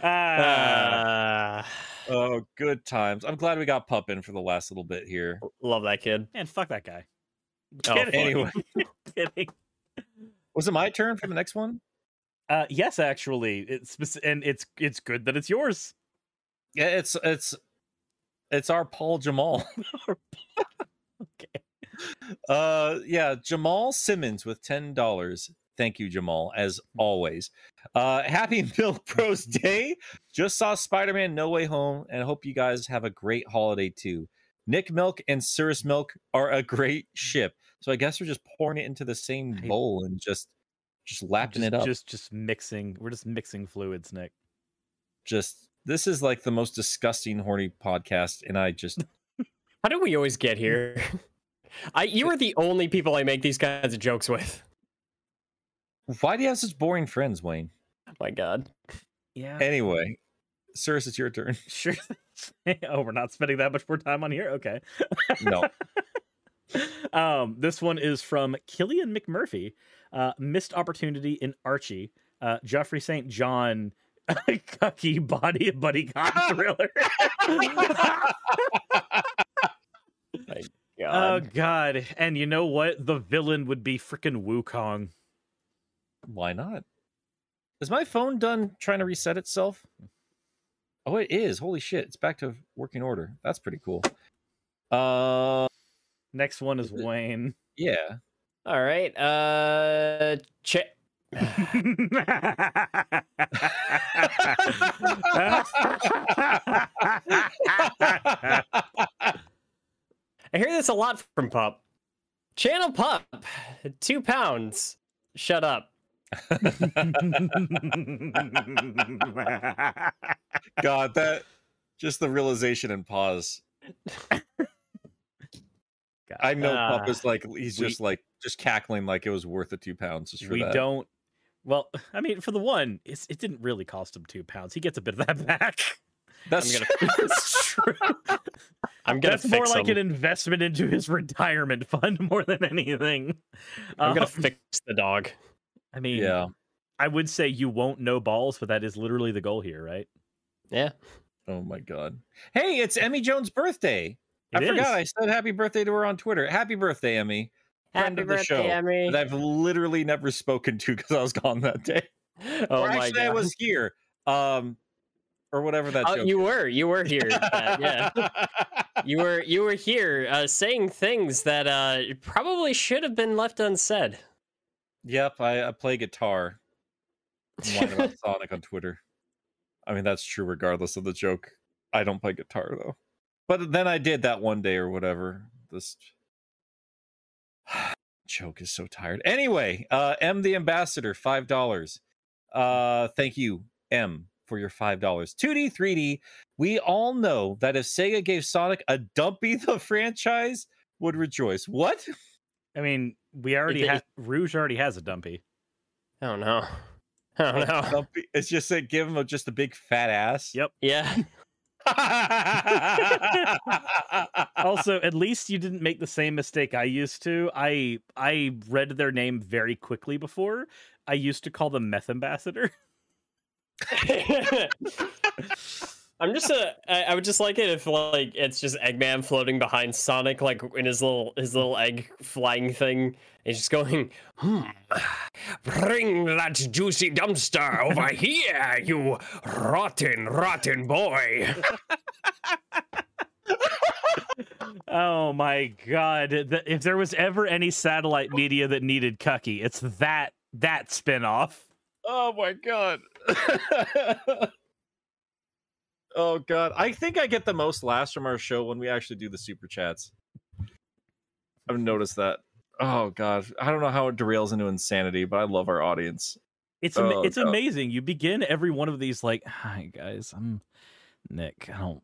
Uh, oh, good times. I'm glad we got pup in for the last little bit here. love that kid. man, fuck that guy. Oh, Kidding. Anyway, Kidding. was it my turn for the next one? Uh, yes, actually, it's and it's it's good that it's yours. Yeah, it's it's it's our Paul Jamal. Okay. Uh, yeah, Jamal Simmons with ten dollars. Thank you, Jamal, as always. Uh, happy Milk Bros Day. Just saw Spider Man No Way Home, and hope you guys have a great holiday too. Nick Milk and Cirrus Milk are a great ship. So I guess we're just pouring it into the same bowl and just just lapping just, it up. Just just mixing. We're just mixing fluids, Nick. just this is like the most disgusting horny podcast, and I just How do we always get here? I you are the only people I make these kinds of jokes with. why do you have such boring friends, Wayne? Oh my god. Yeah. Anyway, Cirrus, it's your turn. Sure. oh, we're not spending that much more time on here. Okay. No. um, this one is from Killian McMurphy. Uh, missed opportunity in Archie. Uh, Geoffrey St. John, cucky body buddy cop thriller. oh God. God! And you know what? The villain would be freaking Wukong. Why not? Is my phone done trying to reset itself? Oh, it is. Holy shit. It's back to working order. That's pretty cool. Uh Next one is Wayne. yeah. All right. Uh, check. I hear this a lot from Pup. Channel Pup, two pounds. Shut up. God, that just the realization and pause. I know Pup is like he's We- just like just cackling like it was worth the two pounds just for we that. don't. Well, I mean, for the one, it's, it didn't really cost him two pounds. He gets a bit of that back. That's I'm gonna- true. I'm gonna That's more like him. an investment into his retirement fund more than anything. I'm gonna Um, fix the dog. I mean, yeah. I would say you won't know balls, but that is literally the goal here, right? Yeah. Oh my god. Hey, it's Emmy Jones' birthday. I It forgot. I said happy birthday to her on Twitter. Happy birthday, Emmy. Friend Happy of the show Emmy. That I've literally never spoken to because I was gone that day. Oh or my actually, I was here. Um, or whatever that. Oh, joke you is. were. You were here. Pat, yeah. You were. You were here, uh, saying things that uh, probably should have been left unsaid. yep, I, I play guitar. and whine about Sonic on Twitter. I mean, that's true regardless of the joke. I don't play guitar though. But then I did that one day or whatever. This joke is so tired. Anyway, uh M the ambassador, five dollars. Uh thank you, M, for your five dollars. 2D, 3D. We all know that if Sega gave Sonic a dumpy the franchise would rejoice. What? I mean, we already have Rouge already has a dumpy. Oh no. Oh no. Dumpy- It's just that give him a, just a big fat ass. Yep. Yeah. also, at least you didn't make the same mistake I used to. I I read their name very quickly before. I used to call them Meth Ambassador. I'm just a. I, I would just like it if like it's just Eggman floating behind Sonic, like in his little his little egg flying thing. He's just going, hmm, bring that juicy dumpster over here, you rotten, rotten boy. Oh my god! Th- If there was ever any satellite media that needed Cucky, it's that that spinoff. Oh my god. oh god. I think I get the most laughs from our show when we actually do the super chats. I've noticed that. Oh god. I don't know how it derails into insanity, but I love our audience. It's ama- Oh, it's God. amazing. You begin every one of these like, "Hi guys, I'm Nick. I don't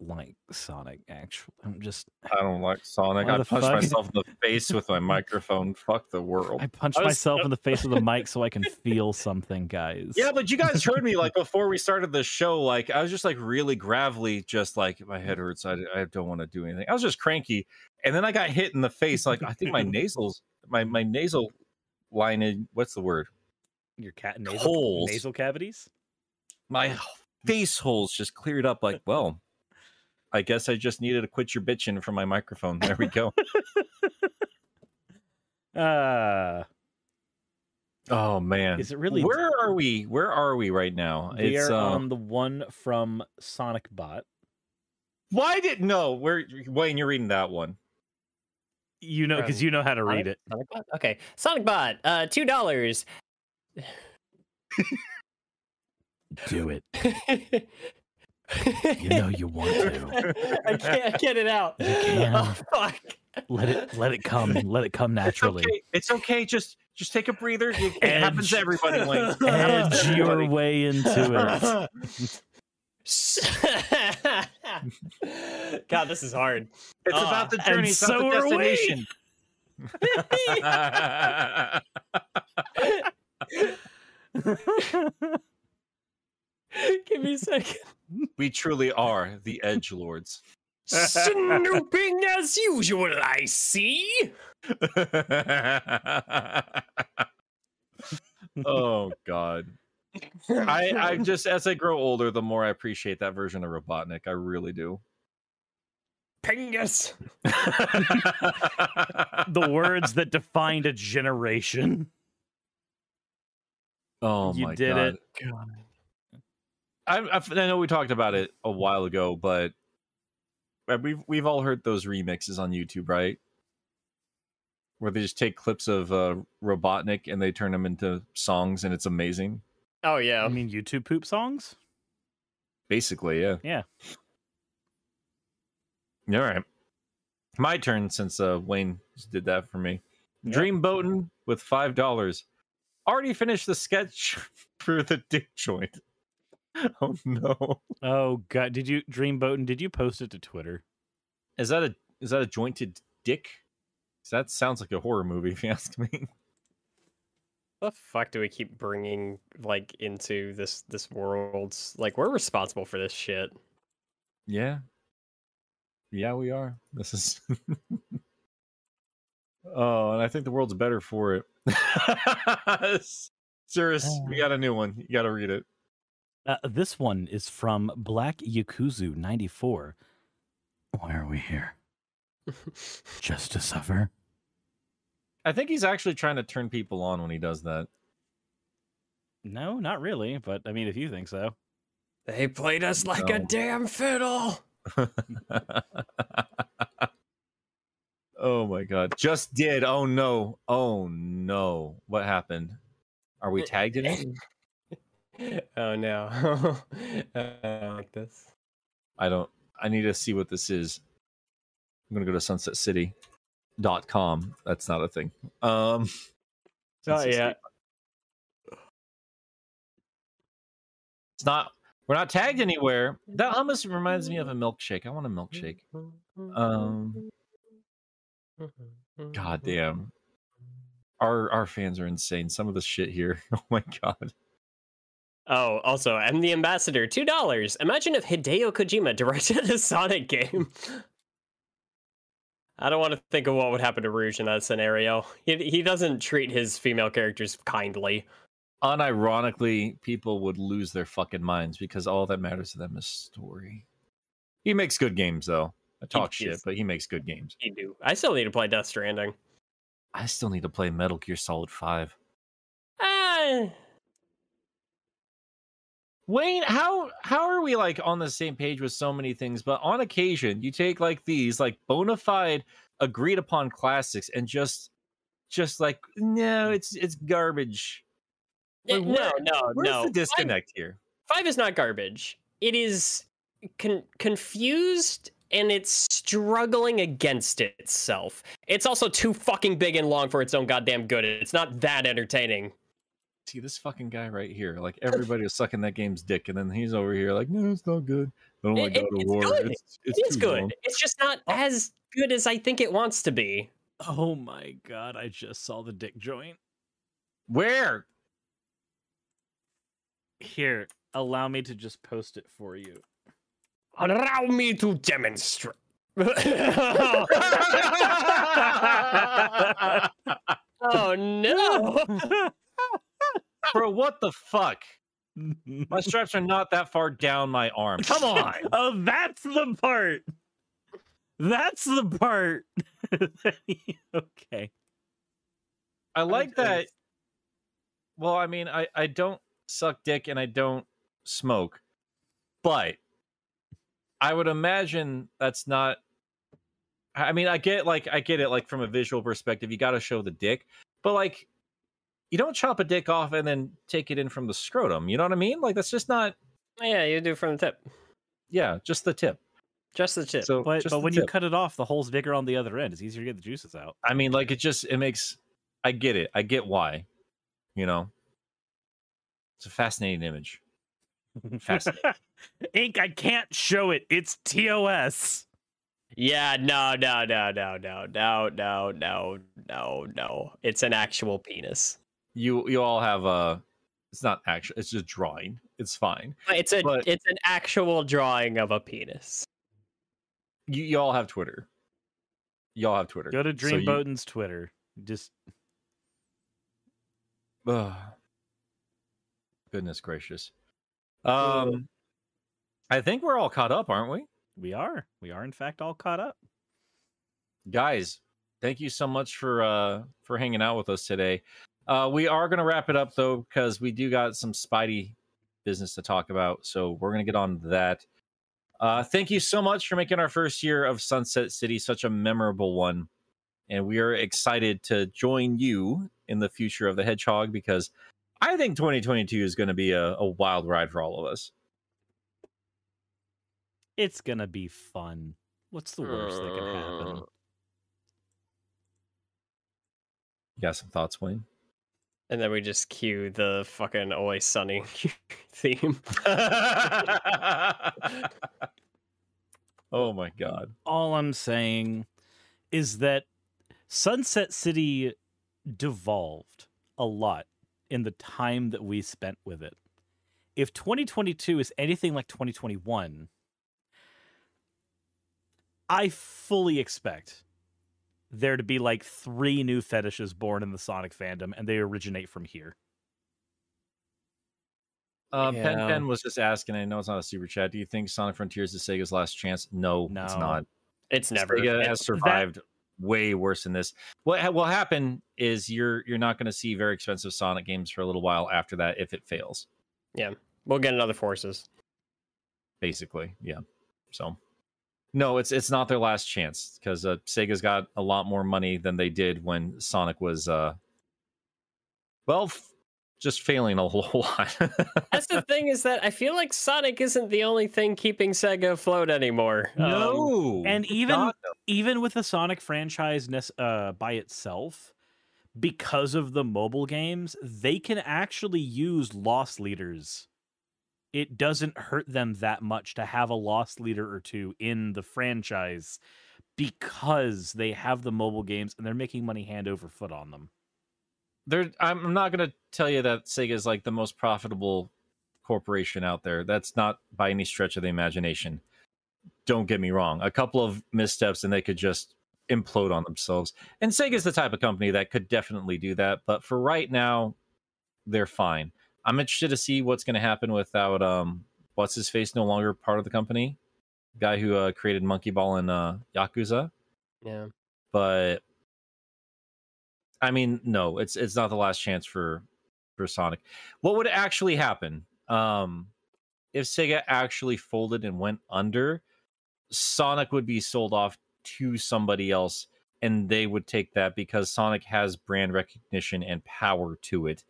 like Sonic. Actually, I'm just I don't like Sonic. Why I the punched fuck? myself in the face with my microphone. Fuck the world. I punched I was- myself in the face with a mic so I can feel something, guys. Yeah, but you guys heard me like before we started the show. Like I was just like really gravelly, just like my head hurts. I, I don't want to do anything. I was just cranky, and then I got hit in the face. Like I think my nasals, my my nasal lining. What's the word? your cat nasal Holes. nasal cavities. My face holes just cleared up. Like, well, I guess I just needed to quit your bitching from my microphone. There we go. Uh oh man, is it really? Where are we? Where are we right now? we it's are um, on the one from Sonic Bot. why did no? Where Wayne? You're reading that one. You know, because you know how to read Sonic- it. Sonic Bot? Okay, Sonic Bot, uh, two dollars. Do it. You know you want to. I can't get it out. You can. Oh fuck. Let it let it come. Let it come It's naturally. okay. It's okay. Just just take a breather. It, it happens to everybody. Wayne. It happens Edge your everybody. way into it. God, this is hard. It's Ah, about the and journey. It's so not are the we. destination. Give me a second. we truly are the Edge Lords. Snooping as usual, I see. oh God. I, I just as I grow older, the more I appreciate that version of Robotnik. I really do. Pingas. the words that defined a generation. Oh You my did god. it. I, I, I know we talked about it a while ago, but uh, we've we've all heard those remixes on YouTube, right? Where they just take clips of uh, Robotnik and they turn them into songs, and it's amazing. Oh yeah, I mean, YouTube poop songs. Basically, yeah. Yeah. All right. My turn since uh, Wayne did that for me. Yep. Dream boating with five dollars. Already finished the sketch for the dick joint. Oh no. Oh god, did you Dreamboat? Did you post it to Twitter? Is that a is that a jointed dick? 'Cause That sounds like a horror movie, if you ask me. the fuck do we keep bringing like into this this world? Like we're responsible for this shit. Yeah. Yeah, we are. This is Oh, and I think the world's better for it. Cirrus, we oh. got a new one. You gotta read it. Uh, this one is from Black Yakuzu 94. Why are we here? Just to suffer? I think he's actually trying to turn people on when he does that. No, not really. But I mean, if you think so. They played us like a damn fiddle. oh my god. Just did. Oh no. Oh no. What happened? Are we tagged in it? oh no. I like this. I don't I need to see what this is. I'm gonna go to sunsetcity.com. That's not a thing. Um Sunset yeah. It's not we're not tagged anywhere. That almost reminds me of a milkshake. I want a milkshake. Um God damn. Our our fans are insane. Some of the shit here. Oh my god. Oh, also, I'm the ambassador. Two dollars. Imagine if Hideo Kojima directed a Sonic game. I don't want to think of what would happen to Rouge in that scenario. He he doesn't treat his female characters kindly. Unironically, people would lose their fucking minds because all that matters to them is story. He makes good games though. I talk He shit, is. but he makes good games. He do. I still need to play Death Stranding. I still need to play Metal Gear Solid 5. Ah, Wayne, how how are we like on the same page with so many things, but on occasion you take like these like bona fide agreed upon classics and just just like no, hmm. it's it's garbage. Like, no, where- no, Where's no. the disconnect here? Five is not garbage. It is con- confused and it's struggling against itself. It's also too fucking big and long for its own goddamn good. It's not that entertaining. See this fucking guy right here. Like everybody was sucking that game's dick, and then he's over here like, no, it's not good. Oh my It- god, of it's war. good. It's, it's It is good. long." It's just not oh. as good as I think it wants to be. Oh my god, I just saw the dick joint. Where? Here, allow me to just post it for you. Allow me to demonstrate. oh no! Bro, what the fuck? My straps are not that far down my arm. Come on. oh, that's the part. That's the part. okay. I like that. Well, I mean, I, I don't suck dick and I don't smoke, but I would imagine that's not. I mean, I get like I get it like from a visual perspective, you got to show the dick, but like you don't chop a dick off and then take it in from the scrotum. You know what I mean? Like that's just not. Yeah, you do from the tip. Yeah, just the tip. Just the tip. So, But, but the when you cut it off, the hole's bigger on the other end. It's easier to get the juices out. I mean, like it just it makes. I get it. I get why. You know, it's a fascinating image. Fascinating. Ink, I can't show it. It's TOS. Yeah, no, no, no, no, no, no, no, no, no, no. It's an actual penis. You you all have a it's not actual it's just drawing it's fine It's a But- it's an actual drawing of a penis. you, you all have twitter you all have twitter Go to So you- Twitter. Just Ugh. goodness gracious um i think we're all caught up aren't we we are. We are in fact all caught up. guys thank you so much for uh for hanging out with us today Uh, we are going to wrap it up though because we do got some Spidey business to talk about. So we're going to get on that. Uh, thank you so much for making our first year of Sunset City such a memorable one. And we are excited to join you in the future of the Hedgehog because I think 2022 is going to be a, a wild ride for all of us. It's gonna be fun. What's the worst that can happen? You got some thoughts, Wayne? And then we just cue the fucking Always Sunny theme. oh my god. All I'm saying is that Sunset City devolved a lot in the time that we spent with it. If 2022 is anything like 2021, I fully expect there to be like three new fetishes born in the Sonic fandom, and they originate from here. Uh, Pen Yeah. Pen was just asking. I know it's not a super chat. Do you think Sonic Frontiers is Sega's last chance? No, it's not. It's never. Sega it- has survived way worse than this. What ha- will happen is you're you're not going to see very expensive Sonic games for a little while after that if it fails. Yeah, we'll get another forces. Basically, yeah. So, no, it's it's not their last chance because uh, Sega's got a lot more money than they did when Sonic was, uh, well, f- just failing a whole lot. That's the thing is that I feel like Sonic isn't the only thing keeping Sega afloat anymore. Um, no, and even God, no. even with the Sonic franchise uh, by itself, because of the mobile games, they can actually use loss leaders. It doesn't hurt them that much to have a loss leader or two in the franchise because they have the mobile games and they're making money hand over foot on them. there I'm not going to tell you that Sega is like the most profitable corporation out there. That's not by any stretch of the imagination. Don't get me wrong. A couple of missteps and they could just implode on themselves. And Sega's the type of company that could definitely do that, but for right now they're fine. I'm interested to see what's going to happen without um what's his face no longer part of the company. Guy who uh, created Monkey Ball and uh Yakuza Yeah. but I mean, no, it's it's not the last chance for for Sonic. What would actually happen um, if Sega actually folded and went under? Sonic would be sold off to somebody else, and they would take that because Sonic has brand recognition and power to it.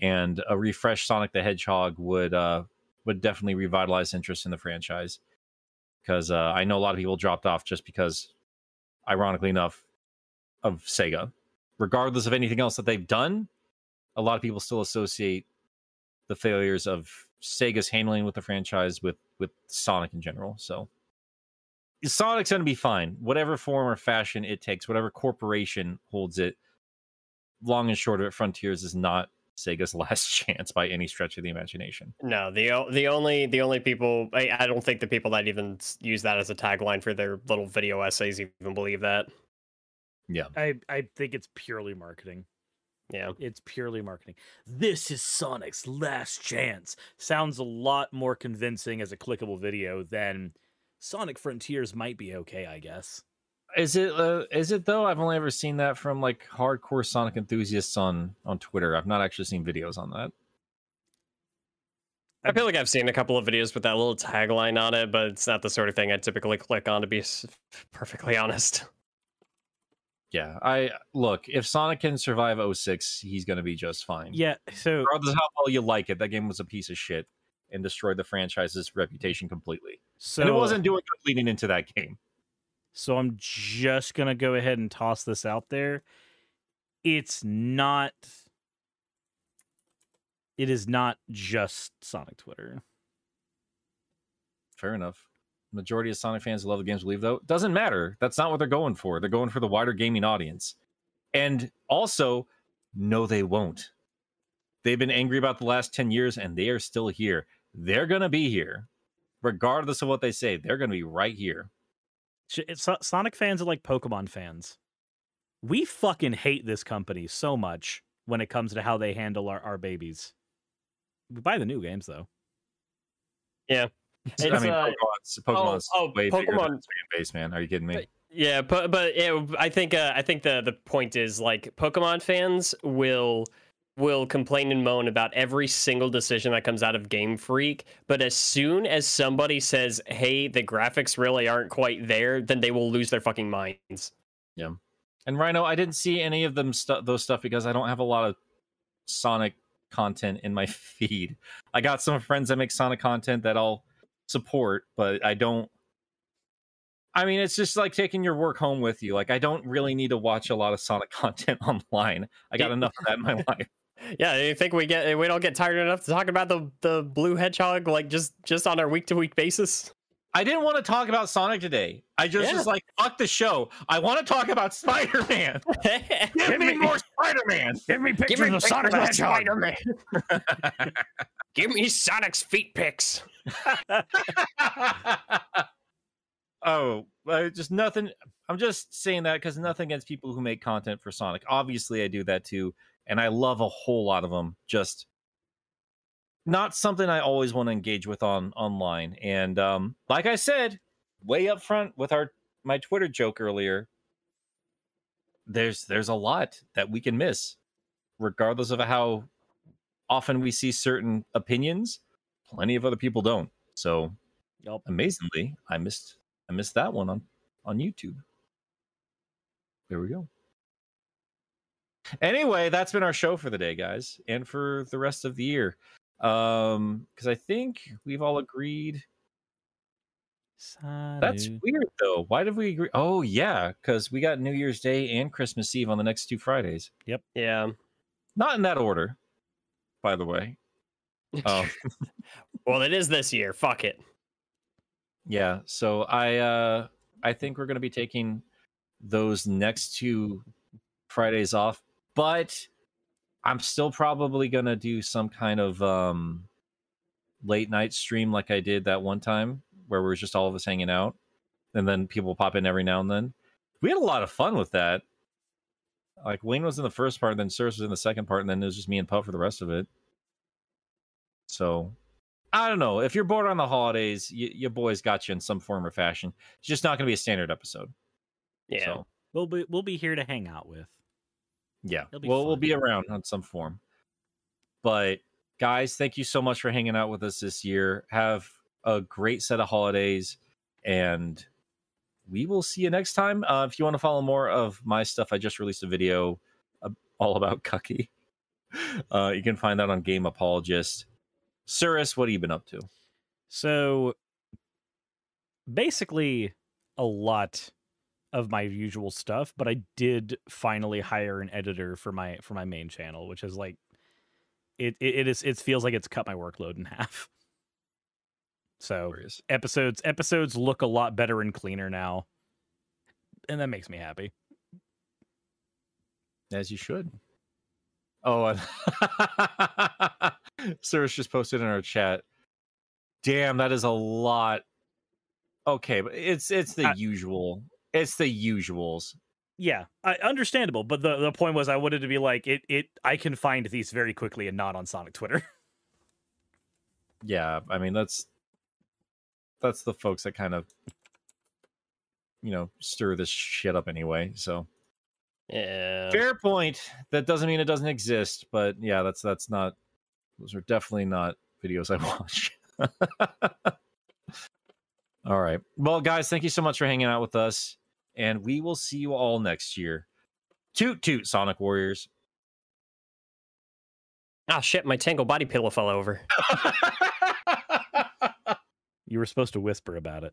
And a refreshed Sonic the Hedgehog would uh, would definitely revitalize interest in the franchise. Because uh, I know a lot of people dropped off just because, ironically enough, of Sega. Regardless of anything else that they've done, a lot of people still associate the failures of Sega's handling with the franchise with with Sonic in general. So Sonic's going to be fine, whatever form or fashion it takes, whatever corporation holds it. Long and short of it, Frontiers is not Sega's last chance by any stretch of the imagination. No, the the only the only people I, I don't think the people that even use that as a tagline for their little video essays even believe that. Yeah. I, I think it's purely marketing. Yeah. It's purely marketing. This is Sonic's last chance. Sounds a lot more convincing as a clickable video than Sonic Frontiers might be okay, I guess. Is it uh, is it though? I've only ever seen that from like hardcore Sonic enthusiasts on on Twitter. I've not actually seen videos on that. I feel like I've seen a couple of videos with that little tagline on it, but it's not the sort of thing I typically click on to be perfectly honest. Yeah, I look, if Sonic can survive 06, he's going to be just fine. Yeah, so Regardless of how well you like it, that game was a piece of shit and destroyed the franchise's reputation completely. so and it wasn't doing good leading into that game. So I'm just going to go ahead and toss this out there. It's not it is not just Sonic Twitter. Fair enough. Majority of Sonic fans who love the games believe though doesn't matter. That's not what they're going for. They're going for the wider gaming audience. And also, no, they won't. They've been angry about the last 10 years and they are still here. They're gonna be here. Regardless of what they say, they're gonna be right here. Sh- it's- Sonic fans are like Pokemon fans. We fucking hate this company so much when it comes to how they handle our, our babies. We buy the new games though. Yeah. I mean, uh, Pokemon's, Pokemon's oh, way bigger than Pokemon- its fan base, man. Are you kidding me? Yeah, but but yeah, I think uh, I think the the point is like Pokemon fans will will complain and moan about every single decision that comes out of Game Freak, but as soon as somebody says, "Hey, the graphics really aren't quite there," then they will lose their fucking minds. Yeah. And Rhino, I didn't see any of them stu- those stuff because I don't have a lot of Sonic content in my feed. I got some friends that make Sonic content that I'll support, but I don't. I mean, it's just like taking your work home with you. Like, I don't really need to watch a lot of Sonic content online. I got enough of that in my life. Yeah, you think we get we don't get tired enough to talk about the the blue hedgehog like just just on our week to week basis? I didn't want to talk about Sonic today. I just Yeah. was like, fuck the show. I want to talk about Spider Man. Give me more Spider Man. Give me pictures Give me of Sonic the Hedgehog. Spider-Man. Give me Sonic's feet pics. oh, uh, just nothing. I'm just saying that because nothing against people who make content for Sonic. Obviously, I do that too, and I love a whole lot of them. Just not something I always want to engage with on online. And um, like I said, way up front with our my Twitter joke earlier, there's there's a lot that we can miss, regardless of how often we see certain opinions. Plenty of other people don't. So Yup. amazingly, I missed I missed that one on on YouTube. There we go. Anyway, that's been our show for the day, guys, and for the rest of the year. Um, because I think we've all agreed. That's weird though. Why did we agree? Oh yeah, because we got New Year's Day and Christmas Eve on the next two Fridays. Yep. Yeah. Not in that order, by the way. Oh Well, it is this year. Fuck it. yeah. So I uh I think we're gonna be taking those next two Fridays off, but I'm still probably gonna do some kind of um late night stream like I did that one time where we were just all of us hanging out and then people pop in every now and then. We had a lot of fun with that. Like Wayne was in the first part, and then Cirrus was in the second part, and then it was just me and Puff for the rest of it. So I don't know. If you're bored on the holidays, your boys got you in some form or fashion. It's just not going to be a standard episode. Yeah. So, We'll be we'll be here to hang out with. Yeah. Be Well, we'll be around on some form. But guys, thank you so much for hanging out with us this year. Have a great set of holidays, and we will see you next time. Uh, if you want to follow more of my stuff, I just released a video uh, all about Cucky. Uh, you can find that on Game Apologist. Cirrus, what have you been up to? So basically a lot of my usual stuff, but I did finally hire an editor for my for my main channel, which is like it it, it is it feels like it's cut my workload in half. So Glorious. episodes episodes look a lot better and cleaner now. And that makes me happy. As you should. Oh, Cirrus just posted in our chat. Damn, that is a lot. Okay, but it's it's the I- usual. It's the usuals. Yeah, I, understandable, but the the point was I wanted to be like it it I can find these very quickly and not on Sonic Twitter. Yeah, I mean that's that's the folks that kind of you know stir this shit up anyway. So Yeah. fair point. That doesn't mean it doesn't exist, but yeah, that's that's not. Those are definitely not videos I watch. all right. Well, guys, thank you so much for hanging out with us, and we will see you all next year. Toot toot, Sonic Warriors. Ah, shit! My Tangle body pillow fell over. You were supposed to whisper about it.